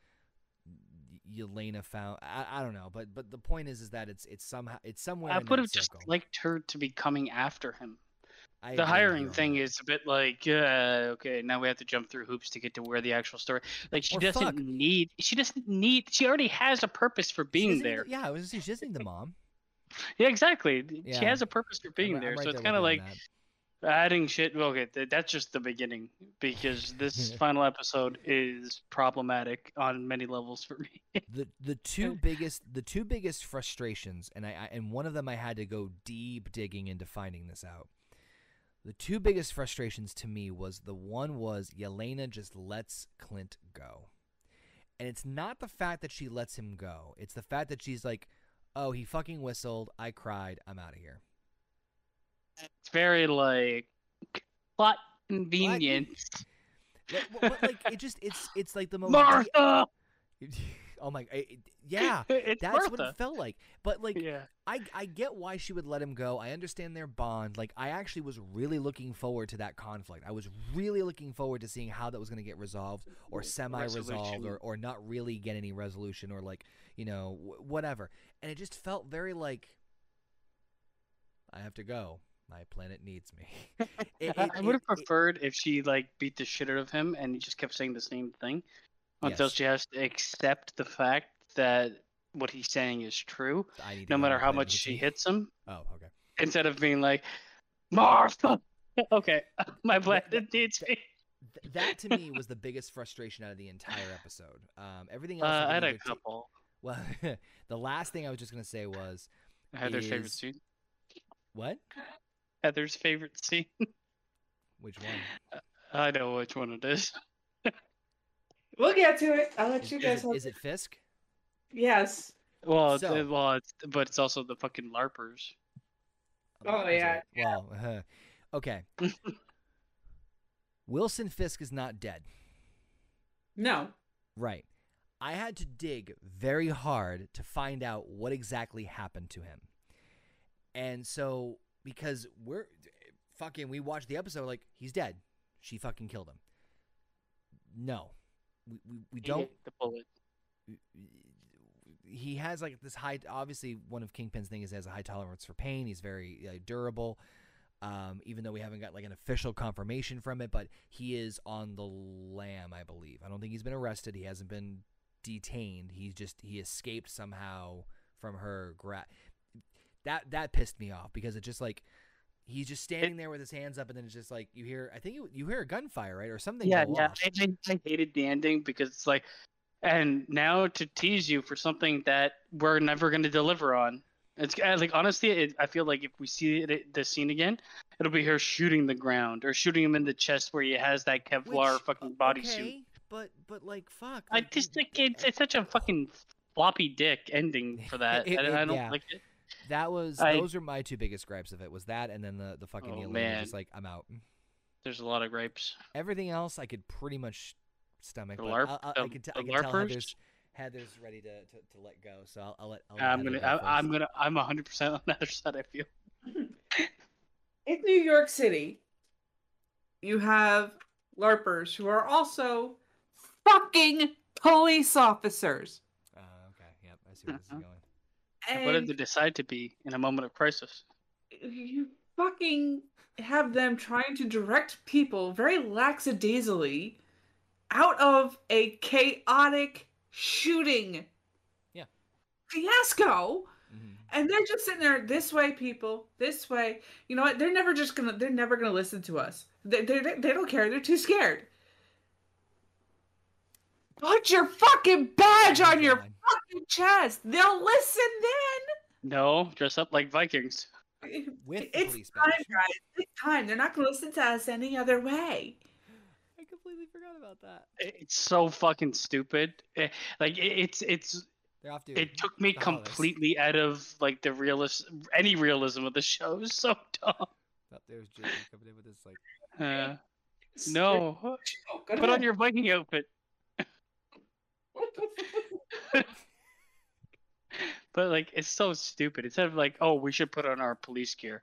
S1: Yelena found. I, I don't know, but but the point is, is that it's it's somehow it's somewhere.
S3: I would have just liked her to be coming after him.
S1: I
S3: the hiring thing
S1: that.
S3: is a bit like, uh, okay, now we have to jump through hoops to get to where the actual story. Like she
S1: Or
S3: doesn't
S1: fuck.
S3: need. She doesn't need. She already has a purpose for being there.
S1: yeah, I was gonna she doesn't need the mom.
S3: Yeah, exactly. She has a purpose for being
S1: I'm,
S3: there.
S1: I'm right
S3: so it's kind of like
S1: that.
S3: adding shit. Okay, th- that's just the beginning because this final episode is problematic on many levels for me.
S1: the the two biggest the two biggest frustrations and I, I and one of them I had to go deep digging into finding this out. The two biggest frustrations to me was the one was Yelena just lets Clint go. And it's not the fact that she lets him go. It's the fact that she's like, "Oh, he fucking whistled. I cried. I'm out of here."
S3: It's very like plot convenience.
S1: Like, but, but, like it just it's it's like the most
S3: Martha.
S1: Oh eh, my it- yeah. That's
S3: Martha.
S1: what it felt like. But like
S3: yeah.
S1: I I get why she would let him go. I understand their bond. Like I actually was really looking forward to that conflict. I was really looking forward to seeing how that was going to get resolved or semi resolved or or not really get any resolution or like, you know, w- whatever. And it just felt very like I have to go. My planet needs me. It-
S3: I-
S1: it-
S3: I would have
S1: it- it-
S3: preferred if she like beat the shit out of him and he just kept saying the same thing until
S1: Yes.
S3: she has to accept the fact that what he's saying is true,
S1: I need to
S3: no matter how much she hits him,
S1: Oh, okay.
S3: instead of being like, Martha. okay, my planet needs me.
S1: That to me was the biggest frustration out of the entire episode. Um, everything
S3: Uh,
S1: else.
S3: I had a couple.
S1: Well, the last thing I was just gonna say was
S3: Heather's favorite scene.
S1: what?
S3: Heather's favorite scene.
S1: Which one?
S3: I know which one it is.
S2: We'll get to it. I'll let
S1: Is,
S2: you
S1: is
S2: guys.
S1: it,
S2: have-
S1: is it Fisk?
S2: Yes.
S3: Well, it's,
S1: So-
S3: well, it's, but it's also the fucking larpers.
S2: Oh,
S1: Is
S2: yeah,
S1: it? Well, uh, okay. Wilson Fisk is not dead.
S2: No.
S1: Right. I had to dig very hard to find out what exactly happened to him. And so, because we're fucking, we watched the episode like, he's dead. She fucking killed him. No. We, we, we don't.
S3: the bullet.
S1: He has like this high, obviously, one of Kingpin's thing is he has a high tolerance for pain. He's very uh, durable. Um, even though we haven't got like an official confirmation from it, but he is on the lam, I believe. I don't think he's been arrested. He hasn't been detained. He's just he escaped somehow from her That that pissed me off because it just like he's just standing there with his hands up, and then it's just like you hear. I think you, you hear a gunfire, right, or something.
S3: Yeah, yeah. I, I, I hated the ending because it's like, and now to tease you for something that we're never going to deliver on. It's like honestly, it, I feel like if we see it, the scene again, it'll be her shooting the ground or shooting him in the chest where he has that Kevlar
S1: Which,
S3: fucking bodysuit.
S1: okay, But but like fuck.
S3: I
S1: like,
S3: just
S1: you-
S3: like it's, it's such a fucking floppy dick ending for that.
S1: It-
S3: I, I don't
S1: yeah.
S3: like it.
S1: That was
S3: I-
S1: those are my two biggest gripes of it was that and then the the fucking
S3: Oh,
S1: Elena
S3: man.
S1: just like I'm out.
S3: There's a lot of gripes.
S1: Everything else I could pretty much stomach.
S3: The LARP-
S1: I, I, I
S3: the-
S1: can, t-
S3: the
S1: I can tell
S3: LARPers?
S1: Heather's, Heather's ready to, to, to let go, so I'll, I'll let. I'll let
S3: I'm gonna,
S1: go
S3: I, I'm gonna, I'm 100 percent on the other side. I feel.
S2: In New York City, you have LARPers who are also fucking police officers.
S1: Uh, okay, yep, I see where this is
S3: Uh-huh.
S1: going.
S2: And
S3: What did they decide to be in a moment of crisis?
S2: you fucking have them trying to direct people very lackadaisically out of a chaotic shooting
S1: Yeah.
S2: fiasco
S1: Mhm.
S2: and they're just sitting there this way people this way you know what they're never just gonna they're never gonna listen to us they, they, they don't care they're too scared put your fucking badge on your
S1: God.
S2: Fucking chest they'll listen then.
S3: No, dress up like Vikings.
S1: With the
S2: it's
S1: police
S2: time
S1: badge.
S2: guys it's time they're not gonna listen to us any other way
S1: I completely forgot about that.
S3: It's so fucking stupid. Eh, Like it, it's it's
S1: They're off to.
S3: it took me
S1: the holidays.
S3: completely out of like the realist any realism of the show. It's so dumb.
S1: Oh, there's JP coming in with this like.
S3: Uh, no,
S2: Oh, go
S3: put on your Viking outfit. But like it's so stupid. Instead of like, oh, we should put on our police gear,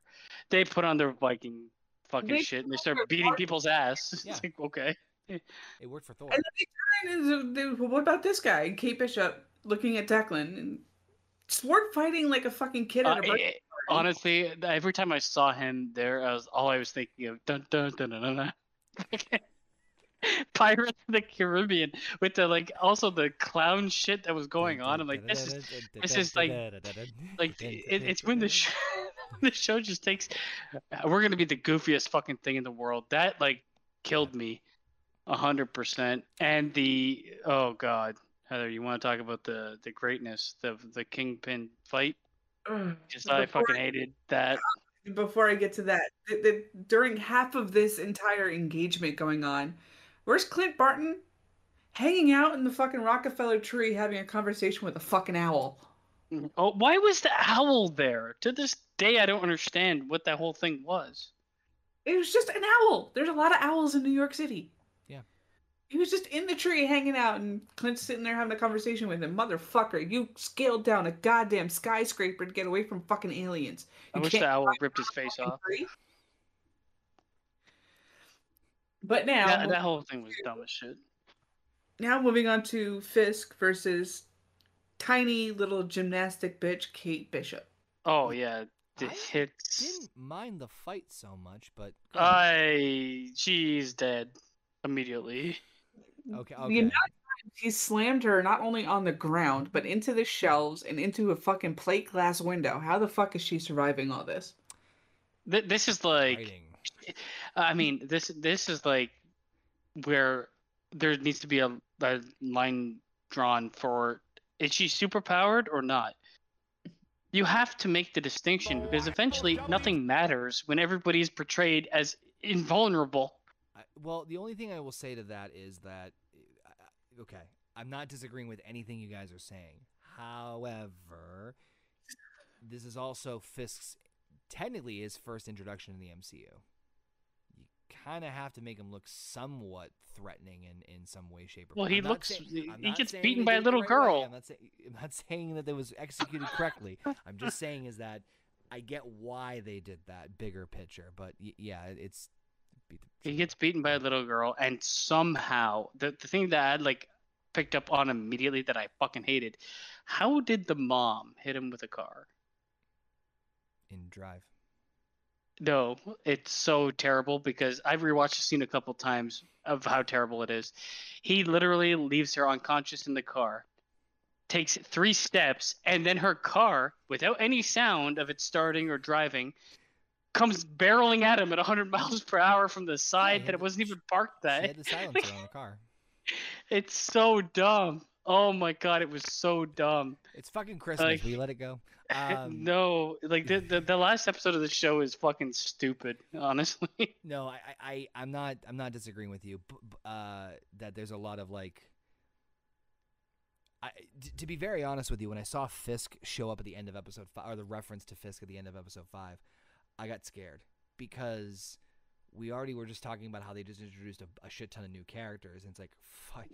S3: they put on their Viking fucking
S2: They
S3: shit and they start beating
S2: Viking-
S3: people's ass. It's
S1: Yeah.
S3: like, okay.
S1: It worked for Thor.
S2: And then they turn and well, what about this guy? And Kate Bishop looking at Declan and sword fighting like a fucking kid
S3: Uh,
S2: a birthday
S3: it- honestly, every time I saw him there, I was all I was thinking of dun dun dun dun dun. dun. Pirates of the Caribbean with the like also the clown shit that was going on. I'm like, this is this is like- like it, it's when the show, the show just takes uh, we're gonna be the goofiest fucking thing in the world that like killed me a hundred percent and the oh god heather you want to talk about the the greatness of the kingpin fight
S2: Ugh.
S3: because i fucking hated that
S2: Before I get to that, the, the, during half of this entire engagement going on, where's Clint Barton? Hanging out in the fucking Rockefeller tree having a conversation with a fucking owl.
S3: oh why was the owl there to this day i don't understand what that whole thing was
S2: It was just an owl. There's a lot of owls in New York City.
S1: Yeah.
S2: He was just in the tree hanging out, and Clint's sitting there having a conversation with him. Motherfucker, you scaled down a goddamn skyscraper to get away from fucking aliens.
S3: i
S2: You
S3: wish the owl ripped his face off
S2: tree. But now,
S3: that, that whole thing was dumb as shit
S2: now moving on to Fisk versus tiny little gymnastic bitch Kate Bishop.
S3: oh yeah the
S1: I
S3: hits
S1: Didn't mind the fight so much, but.
S3: I she's dead immediately.
S1: okay,
S2: The
S1: okay.
S2: amount of he slammed her not only on the ground, but into the shelves and into a fucking plate glass window. How the fuck is she surviving all this?
S3: Th- this is like,
S1: Fighting.
S3: I mean, this this is like where there needs to be a, a line drawn for is she super powered or not? You have to make the distinction because eventually nothing matters when everybody is portrayed as invulnerable.
S1: I, well, the only thing I will say to that is that, okay, I'm not disagreeing with anything you guys are saying. However, this is also Fisk's technically his first introduction in the MCU. Kind of have to make him look somewhat threatening in, in some way, shape, or
S3: Well, he looks-
S1: saying-
S3: he-
S1: I'm
S3: he
S1: not
S3: gets beaten by a little
S1: right way.
S3: girl.
S1: I'm not, say, I'm not saying that it was executed correctly. I'm just saying is that I get why they did that bigger picture, but y- yeah, it's.
S3: He gets beaten by a little girl, and somehow the the thing that I like picked up on immediately that I fucking hated. How did the mom hit him with a car?
S1: in Drive.
S3: No, it's so terrible because I've rewatched the scene a couple times of how terrible it is. He literally leaves her unconscious in the car, takes three steps, and then her car, without any sound of it starting or driving, comes barreling at him at 100 miles per hour from the side
S1: he
S3: that it wasn't even parked
S1: She
S3: that.
S1: had the silencer on the car.
S3: It's so dumb. Oh my god, it was so dumb.
S1: It's fucking Christmas.
S3: Like-
S1: Will you let it go? Um,
S3: no, like the, the the last episode of the show is fucking stupid, honestly.
S1: No, I, I, I'm not, I'm not disagreeing with you. Uh, that there's a lot of like. I, to be very honest with you, when I saw Fisk show up at the end of episode five, or the reference to Fisk at the end of episode five, I got scared because we already were just talking about how they just introduced a, a shit ton of new characters, and it's like, fuck,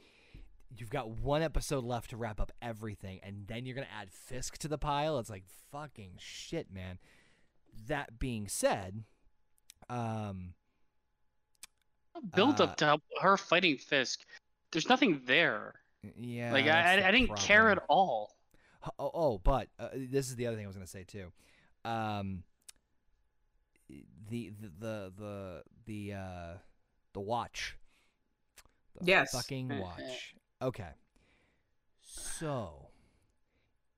S1: you've got one episode left to wrap up everything, and then you're gonna add Fisk to the pile. It's like fucking shit, man. That being said, um,
S3: Build
S1: Uh,
S3: up to her fighting Fisk. There's nothing there.
S1: yeah,
S3: like I, I, I didn't care at all.
S1: Oh, oh but uh, this is the other thing I was going to say too. Um, the the the the the uh, the watch. The
S2: Yes.
S1: Fucking watch. Okay. So,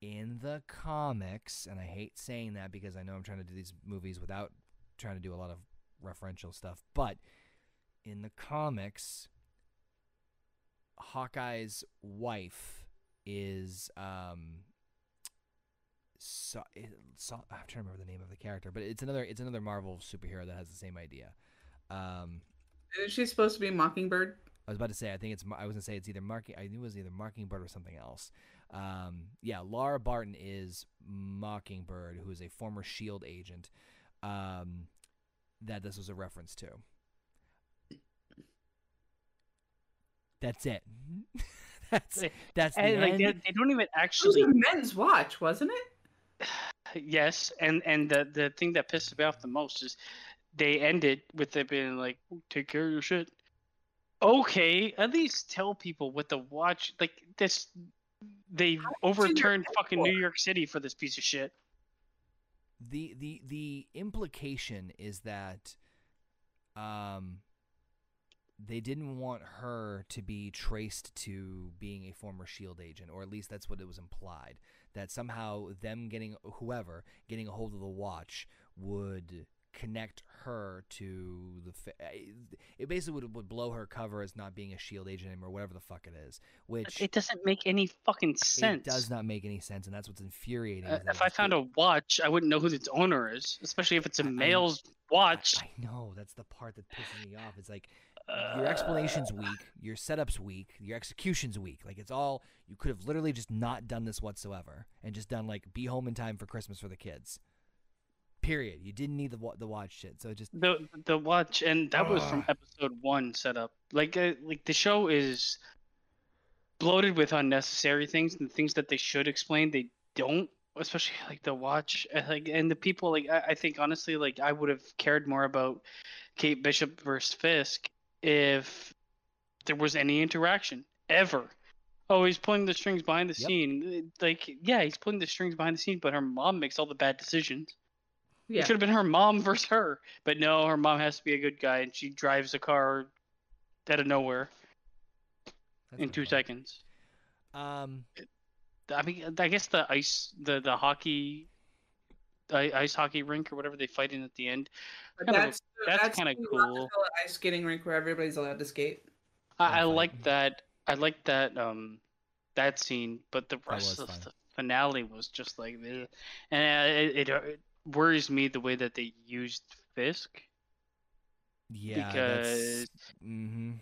S1: in the comics, and I hate saying that because I know I'm trying to do these movies without trying to do a lot of referential stuff, but in the comics, Hawkeye's wife is um so, so I'm trying to remember the name of the character, but it's another it's another Marvel superhero that has the same idea. Um,
S2: Isn't she supposed to be Mockingbird?
S1: I was about to say I think it's Mar- I was gonna say it's either marking I knew it was either Mockingbird or something else. Um, yeah, Laura Barton is Mockingbird, who is a former Shield agent. Um, that this was a reference to. That's it. that's it. that's the
S3: And like they,
S1: end.
S3: they don't even actually.
S2: It was
S3: actually
S2: a men's watch, wasn't it?
S3: yes, and and the the thing that pissed me off the most is they ended with it being like, "Take care of your shit." Okay, at least tell people what the watch like this. They overturned fucking New? York City for this piece of shit.
S1: the the the implication is that um they didn't want her to be traced to being a former shield agent or at least that's what it was implied that somehow them getting whoever getting a hold of the watch would connect her to the fa- eh, it basically would, would blow her cover as not being a shield agent anymore whatever the fuck it is which
S3: It doesn't make any fucking sense.
S1: it does not make any sense and that's what's infuriating
S3: Uh, if I found a watch, I wouldn't know who its owner is, especially if it's a
S1: I- I-
S3: male's
S1: I-
S3: watch.
S1: I know that's the part that pisses me off. It's like your explanation's weak, your setup's weak, your execution's weak. Like it's all you could have literally just not done this whatsoever and just done like be home in time for Christmas for the kids. Period. You didn't need the the watch shit. So just
S3: the the watch, and that was from episode one set up. Like uh, like the show is bloated with unnecessary things and things that they should explain they don't. Especially like the watch, uh, like and the people. Like I, I think honestly, like I would have cared more about Kate Bishop versus Fisk if there was any interaction ever. Oh, he's pulling the strings behind the
S1: Yep.
S3: scene. Like, yeah, he's pulling the strings behind the scene, but her mom makes all the bad decisions. It should have been her mom versus her. But no, her mom has to be a good guy, and she drives a car out of nowhere
S1: that's
S3: in two
S1: fault.
S3: seconds.
S1: Um,
S3: I mean, I guess the ice, the the hockey, i- ice hockey rink or whatever they fight in at the end.
S2: But
S3: kind of
S2: that's
S3: that's kinda cool.
S2: Ice skating rink where everybody's allowed to skate.
S3: I, I like that. I like that. Um, that scene, but the rest of
S1: fun.
S3: the finale was just like, eh. and uh, it, it, uh, it worries me the way that they used Fisk.
S1: yeah,
S3: because
S1: hmm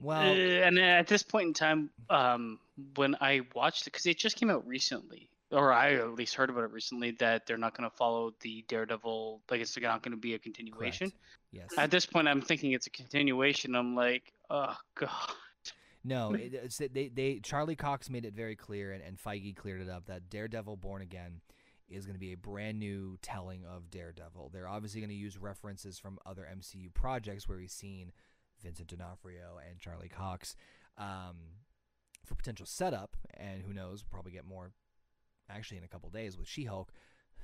S1: Well,
S3: Uh, and at this point in time, um, when I watched it, because it just came out recently, or I at least heard about it recently, that they're not going to follow the Daredevil. Like it's not going to be a continuation.
S1: Correct. Yes.
S3: At this point, I'm thinking it's a continuation. I'm like, oh god.
S1: No, it, they they Charlie Cox made it very clear, and, and Feige cleared it up that Daredevil Born Again is going to be a brand new telling of Daredevil. They're obviously going to use references from other MCU projects where we've seen Vincent D'Onofrio and Charlie Cox um, for potential setup, and who knows, we'll probably get more actually in a couple days with She-Hulk.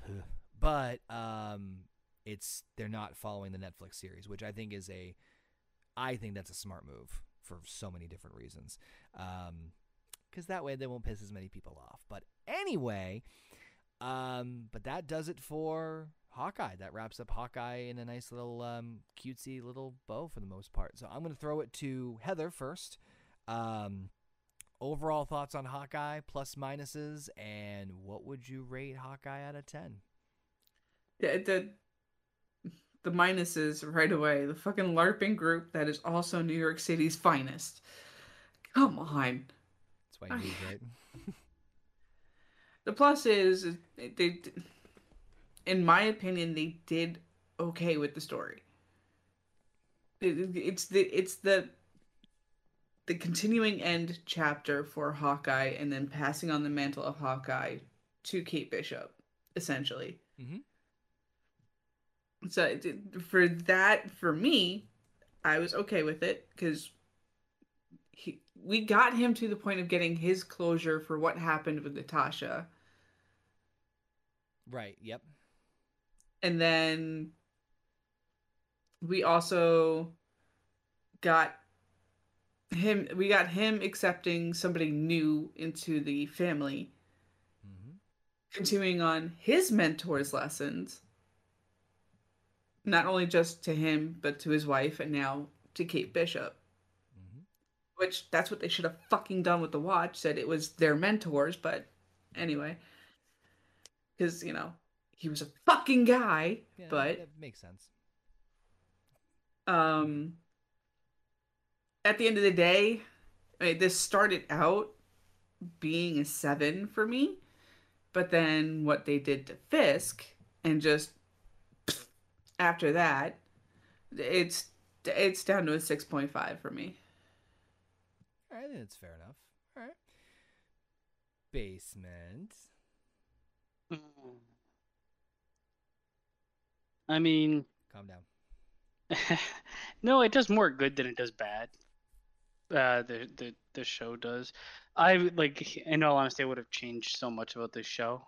S1: but um, it's they're not following the Netflix series, which I think is a I think that's a smart move for so many different reasons. Because that way they won't piss as many people off. But anyway, um, but that does it for Hawkeye. That wraps up Hawkeye in a nice little um, cutesy little bow for the most part. So I'm going to throw it to Heather first. Um, overall thoughts on Hawkeye, plus minuses, and what would you rate Hawkeye out of 10?
S2: The, the the minuses right away. The fucking LARPing group that is also New York City's finest. Come on.
S1: That's why you lose, right?
S2: The plus is they, in my opinion, they did okay with the story. It, it's the it's the the continuing end chapter for Hawkeye, and then passing on the mantle of Hawkeye to Kate Bishop, essentially.
S1: Mm-hmm.
S2: So for that, for me, I was okay with it because he we got him to the point of getting his closure for what happened with Natasha,
S1: right. Yep.
S2: and then we also got him. We got him accepting somebody new into the family,
S1: hmm
S2: continuing on his mentor's lessons, not only just to him but to his wife, and now to Kate Bishop.
S1: hmm
S2: which that's what they should have fucking done with the watch said it was their mentors but anyway because you know he was a fucking guy
S1: Yeah,
S2: but
S1: that makes sense.
S2: um at the end of the day I mean, this started out being a seven for me but then what they did to fisk and just after that it's it's down to a 6.5 for me
S1: All right, I think that's fair enough. All right. Basement.
S3: I mean,
S1: Calm down.
S3: no, it does more good than it does bad. Uh, the the the show does. I like, in all honesty, I would have changed so much about this show.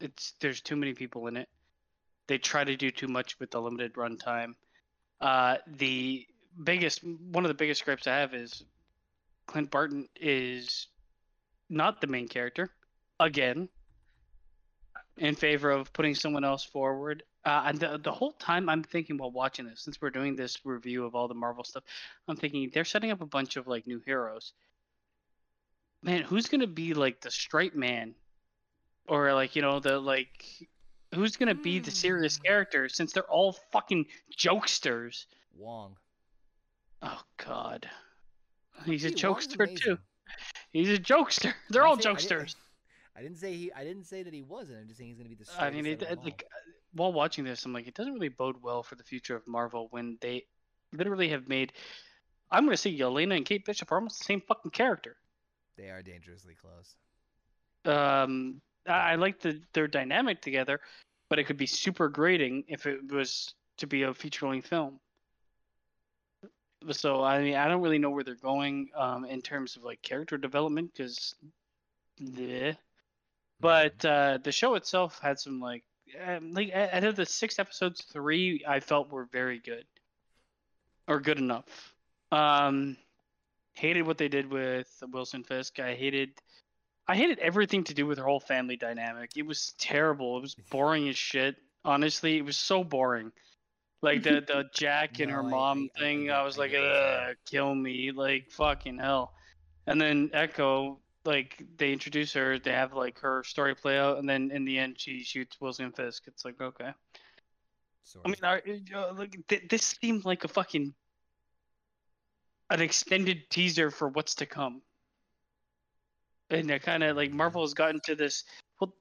S3: It's there's too many people in it. They try to do too much with the limited runtime. Uh, the biggest, one of the biggest gripes I have is Clint Barton is not the main character again. In favor of putting someone else forward, uh, and the, the whole time I'm thinking while watching this, since we're doing this review of all the Marvel stuff, I'm thinking they're setting up a bunch of like new heroes. Man, who's gonna be like the straight man, or like you know the like, who's gonna be the serious
S1: Hmm.
S3: character? Since they're all fucking jokesters.
S1: Wong.
S3: Oh God, he's a jokester too. He's a jokester. They're all
S1: didn't I didn't-
S3: jokesters.
S1: I didn't say he. I didn't say that he wasn't. I'm just saying he's gonna be the.
S3: I mean, it, like while watching this, I'm like, it doesn't really bode well for the future of Marvel when they literally have made. I'm gonna say Yelena and Kate Bishop are almost the same fucking character.
S1: They are dangerously close.
S3: Um, I, I like the their dynamic together, but it could be super grating if it was to be a feature length film. So I mean, I don't really know where they're going um, in terms of like character development because, but uh, the show itself had some like um, like out of the six episodes, three I felt were very good or good enough. Um, hated what they did with Wilson Fisk. I hated I hated everything to do with her whole family dynamic. It was terrible. It was boring as shit. Honestly, it was so boring. Like the the Jack and her
S1: No, I-
S3: mom
S1: I- I
S3: thing,
S1: get-
S3: I was
S1: I
S3: like,
S1: get what you're saying.
S3: Ugh, kill me, like fucking hell. And then Echo, like they introduce her, they have like her story play out, and then in the end she shoots Wilson Fisk. It's like okay.
S1: Sort
S3: I mean, are, uh, look, th- this seemed like a fucking an extended teaser for what's to come. And I kind of like Marvel has gotten to this. Well,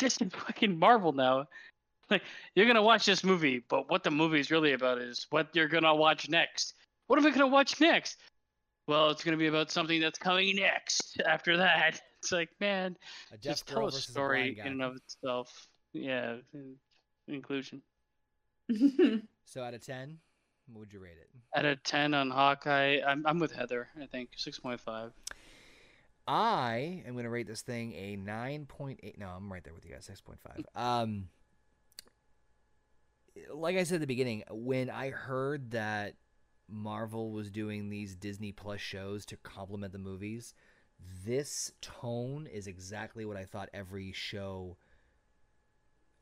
S3: this is fucking Marvel now. Like you're gonna watch this movie, but what the movie is really about is what you're gonna watch next. What are we gonna watch next? Well, it's gonna be about something that's coming next after that. It's like, man,
S1: A
S3: just tell a story
S1: blind
S3: in and of itself. Yeah, inclusion.
S1: So out of ten, what would you rate it?
S3: Out of ten on Hawkeye, I'm I'm with Heather. I think six point five.
S1: I am going to rate this thing a 9.8. No, I'm right there with you guys, 6.5. Um, like I said at the beginning, when I heard that Marvel was doing these Disney Plus shows to complement the movies, this tone is exactly what I thought every show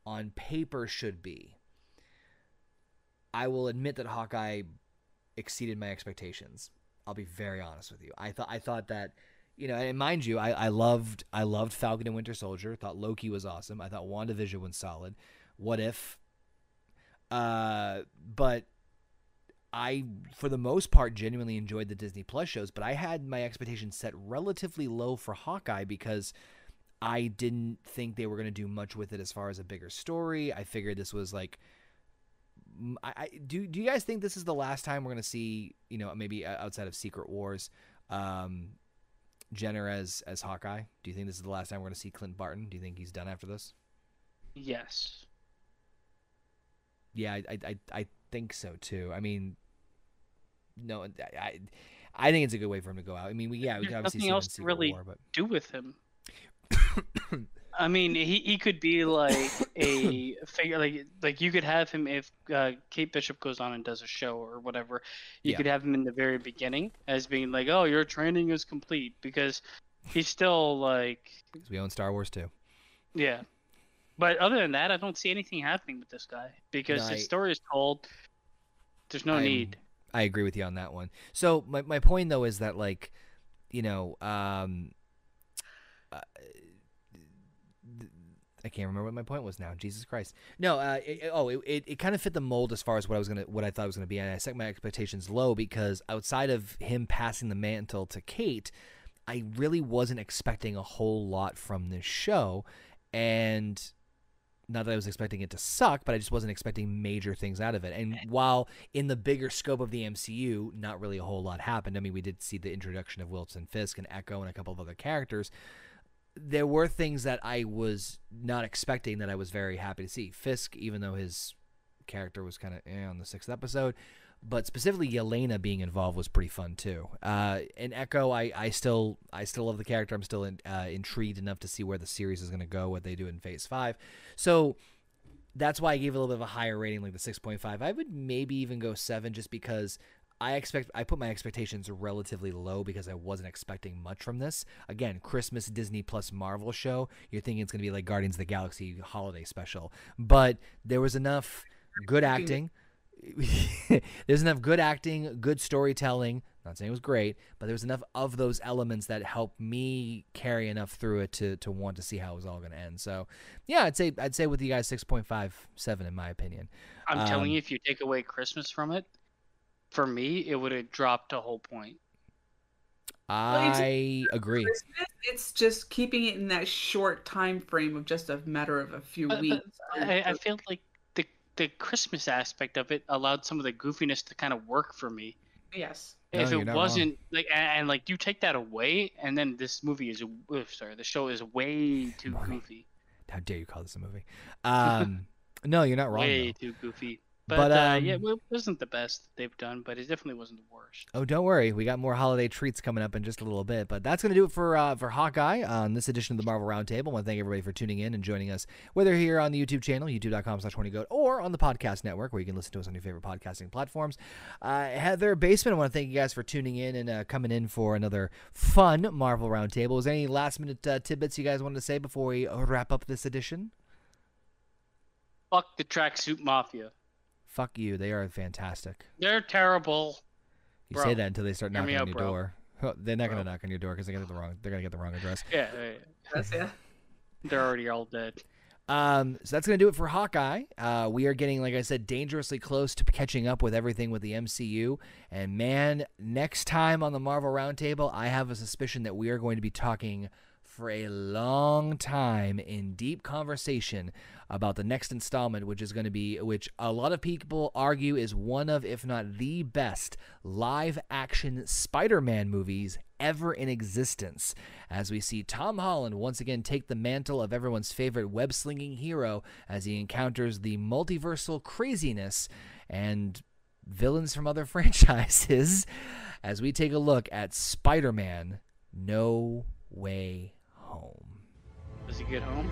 S1: on paper should be. I will admit that Hawkeye exceeded my expectations. I'll be very honest with you. I thought I thought that you know, and mind you, I, I loved I loved Falcon and Winter Soldier. Thought Loki was awesome. I thought WandaVision was solid. What if? Uh, but I, for the most part, genuinely enjoyed the Disney Plus shows. But I had my expectations set relatively low for Hawkeye because I didn't think they were going to do much with it as far as a bigger story. I figured this was like. I, I- do. Do you guys think this is the last time we're going to see, you know, maybe outside of Secret Wars, um, Renner as as Hawkeye? Do you think this is the last time we're going to see Clint Barton? Do you think he's done after this?
S3: Yes.
S1: Yeah, I I I, I think so too. I mean, no, I I- think it's a good way for him to go out. I mean, we yeah, we
S3: There's
S1: can obviously
S3: nothing else to really
S1: War, but
S3: Do with him. I mean, he, he could be like a figure, like like you could have him if uh, Kate Bishop goes on and does a show or whatever. You
S1: Yeah.
S3: could have him in the very beginning as being like, "Oh, your training is complete," because he's still like,
S1: 'cause we own Star Wars too.
S3: yeah. But other than that, I don't see anything happening with this guy because
S1: No,
S3: his
S1: I-
S3: story is told. There's no
S1: I'm-
S3: need.
S1: I agree with you on that one. So my my point though is that like, you know, um, uh, I can't remember what my point was now. Jesus Christ. No. Uh, it, oh, it, it, it kind of fit the mold as far as what I was gonna what I thought it was gonna be, and I set my expectations low because outside of him passing the mantle to Kate, I really wasn't expecting a whole lot from this show, and not that I was expecting it to suck, but I just wasn't expecting major things out of it. And while in the bigger scope of the MCU, not really a whole lot happened. I mean, we did see the introduction of Wilson Fisk and Echo and a couple of other characters. There were things that I was not expecting that I was very happy to see. Fisk, even though his character was kind of eh, on the sixth episode, but specifically Yelena being involved was pretty fun too. Uh, and Echo, I, I still I still love the character. I'm still in, uh, intrigued enough to see where the series is going to go, what they do in Phase Five. So that's why I gave a little bit of a higher rating, like the 6.5. I would maybe even go seven, just because I expect I put my expectations relatively low because I wasn't expecting much from this. Again, Christmas Disney Plus Marvel show. You're thinking it's going to be like Guardians of the Galaxy holiday special, but there was enough good acting. There's enough good acting, good storytelling. Not saying it was great, but there was enough of those elements that helped me carry enough through it to to want to see how it was all going to end. So, yeah, I'd say I'd say with you guys 6.57 in my opinion.
S3: I'm telling
S1: Um,
S3: you, if you take away Christmas from it, for me, it would have dropped a whole point.
S2: it's-
S1: I agree.
S2: It's just keeping it in that short time frame of just a matter of a few
S3: But- but
S2: weeks.
S3: I, I feel like the the Christmas aspect of it allowed some of the goofiness to kind of work for me.
S2: yes.
S1: No,
S3: if
S1: you're
S3: it
S1: not wrong.
S3: wasn't like and, and, like you take that away, and then this movie is sorry, the show is way too
S1: Movie.
S3: goofy,
S1: How dare you call this a movie? Um, no, you're not wrong.
S3: way
S1: though.
S3: too goofy. But,
S1: But,
S3: uh, yeah,
S1: um,
S3: well, it wasn't the best they've done, but it definitely wasn't the worst.
S1: Oh, don't worry. We got more holiday treats coming up in just a little bit. But that's going to do it for uh, for Hawkeye on this edition of the Marvel Roundtable. I want to thank everybody for tuning in and joining us, whether here on the YouTube channel, YouTube.com/slash/20goat, or on the podcast network, where you can listen to us on your favorite podcasting platforms. Uh, Heather Basement, I want to thank you guys for tuning in and uh, coming in for another fun Marvel Roundtable. Is there any last minute uh, tidbits you guys wanted to say before we wrap up this edition?
S3: Fuck the tracksuit mafia.
S1: Fuck you. They are fantastic.
S3: They're terrible.
S1: You
S3: Bro,
S1: say that until they start
S3: hear me
S1: knocking on your
S3: bro.
S1: door. Oh, They're not going to knock on your door because they get the wrong. They're going to get the wrong address.
S3: Yeah, yeah, yeah.
S2: That's yeah.
S3: they're already all dead.
S1: Um, so that's gonna do it for Hawkeye. Uh, we are getting, like I said, dangerously close to catching up with everything with the MCU. And man, next time on the Marvel Roundtable, I have a suspicion that we are going to be talking for a long time in deep conversation about the next installment, which is going to be, which a lot of people argue is one of, if not the best, live action Spider Man movies ever in existence. As we see Tom Holland once again take the mantle of everyone's favorite web slinging hero as he encounters the multiversal craziness and villains from other franchises as we take a look at Spider Man No Way home.
S3: Does he get home?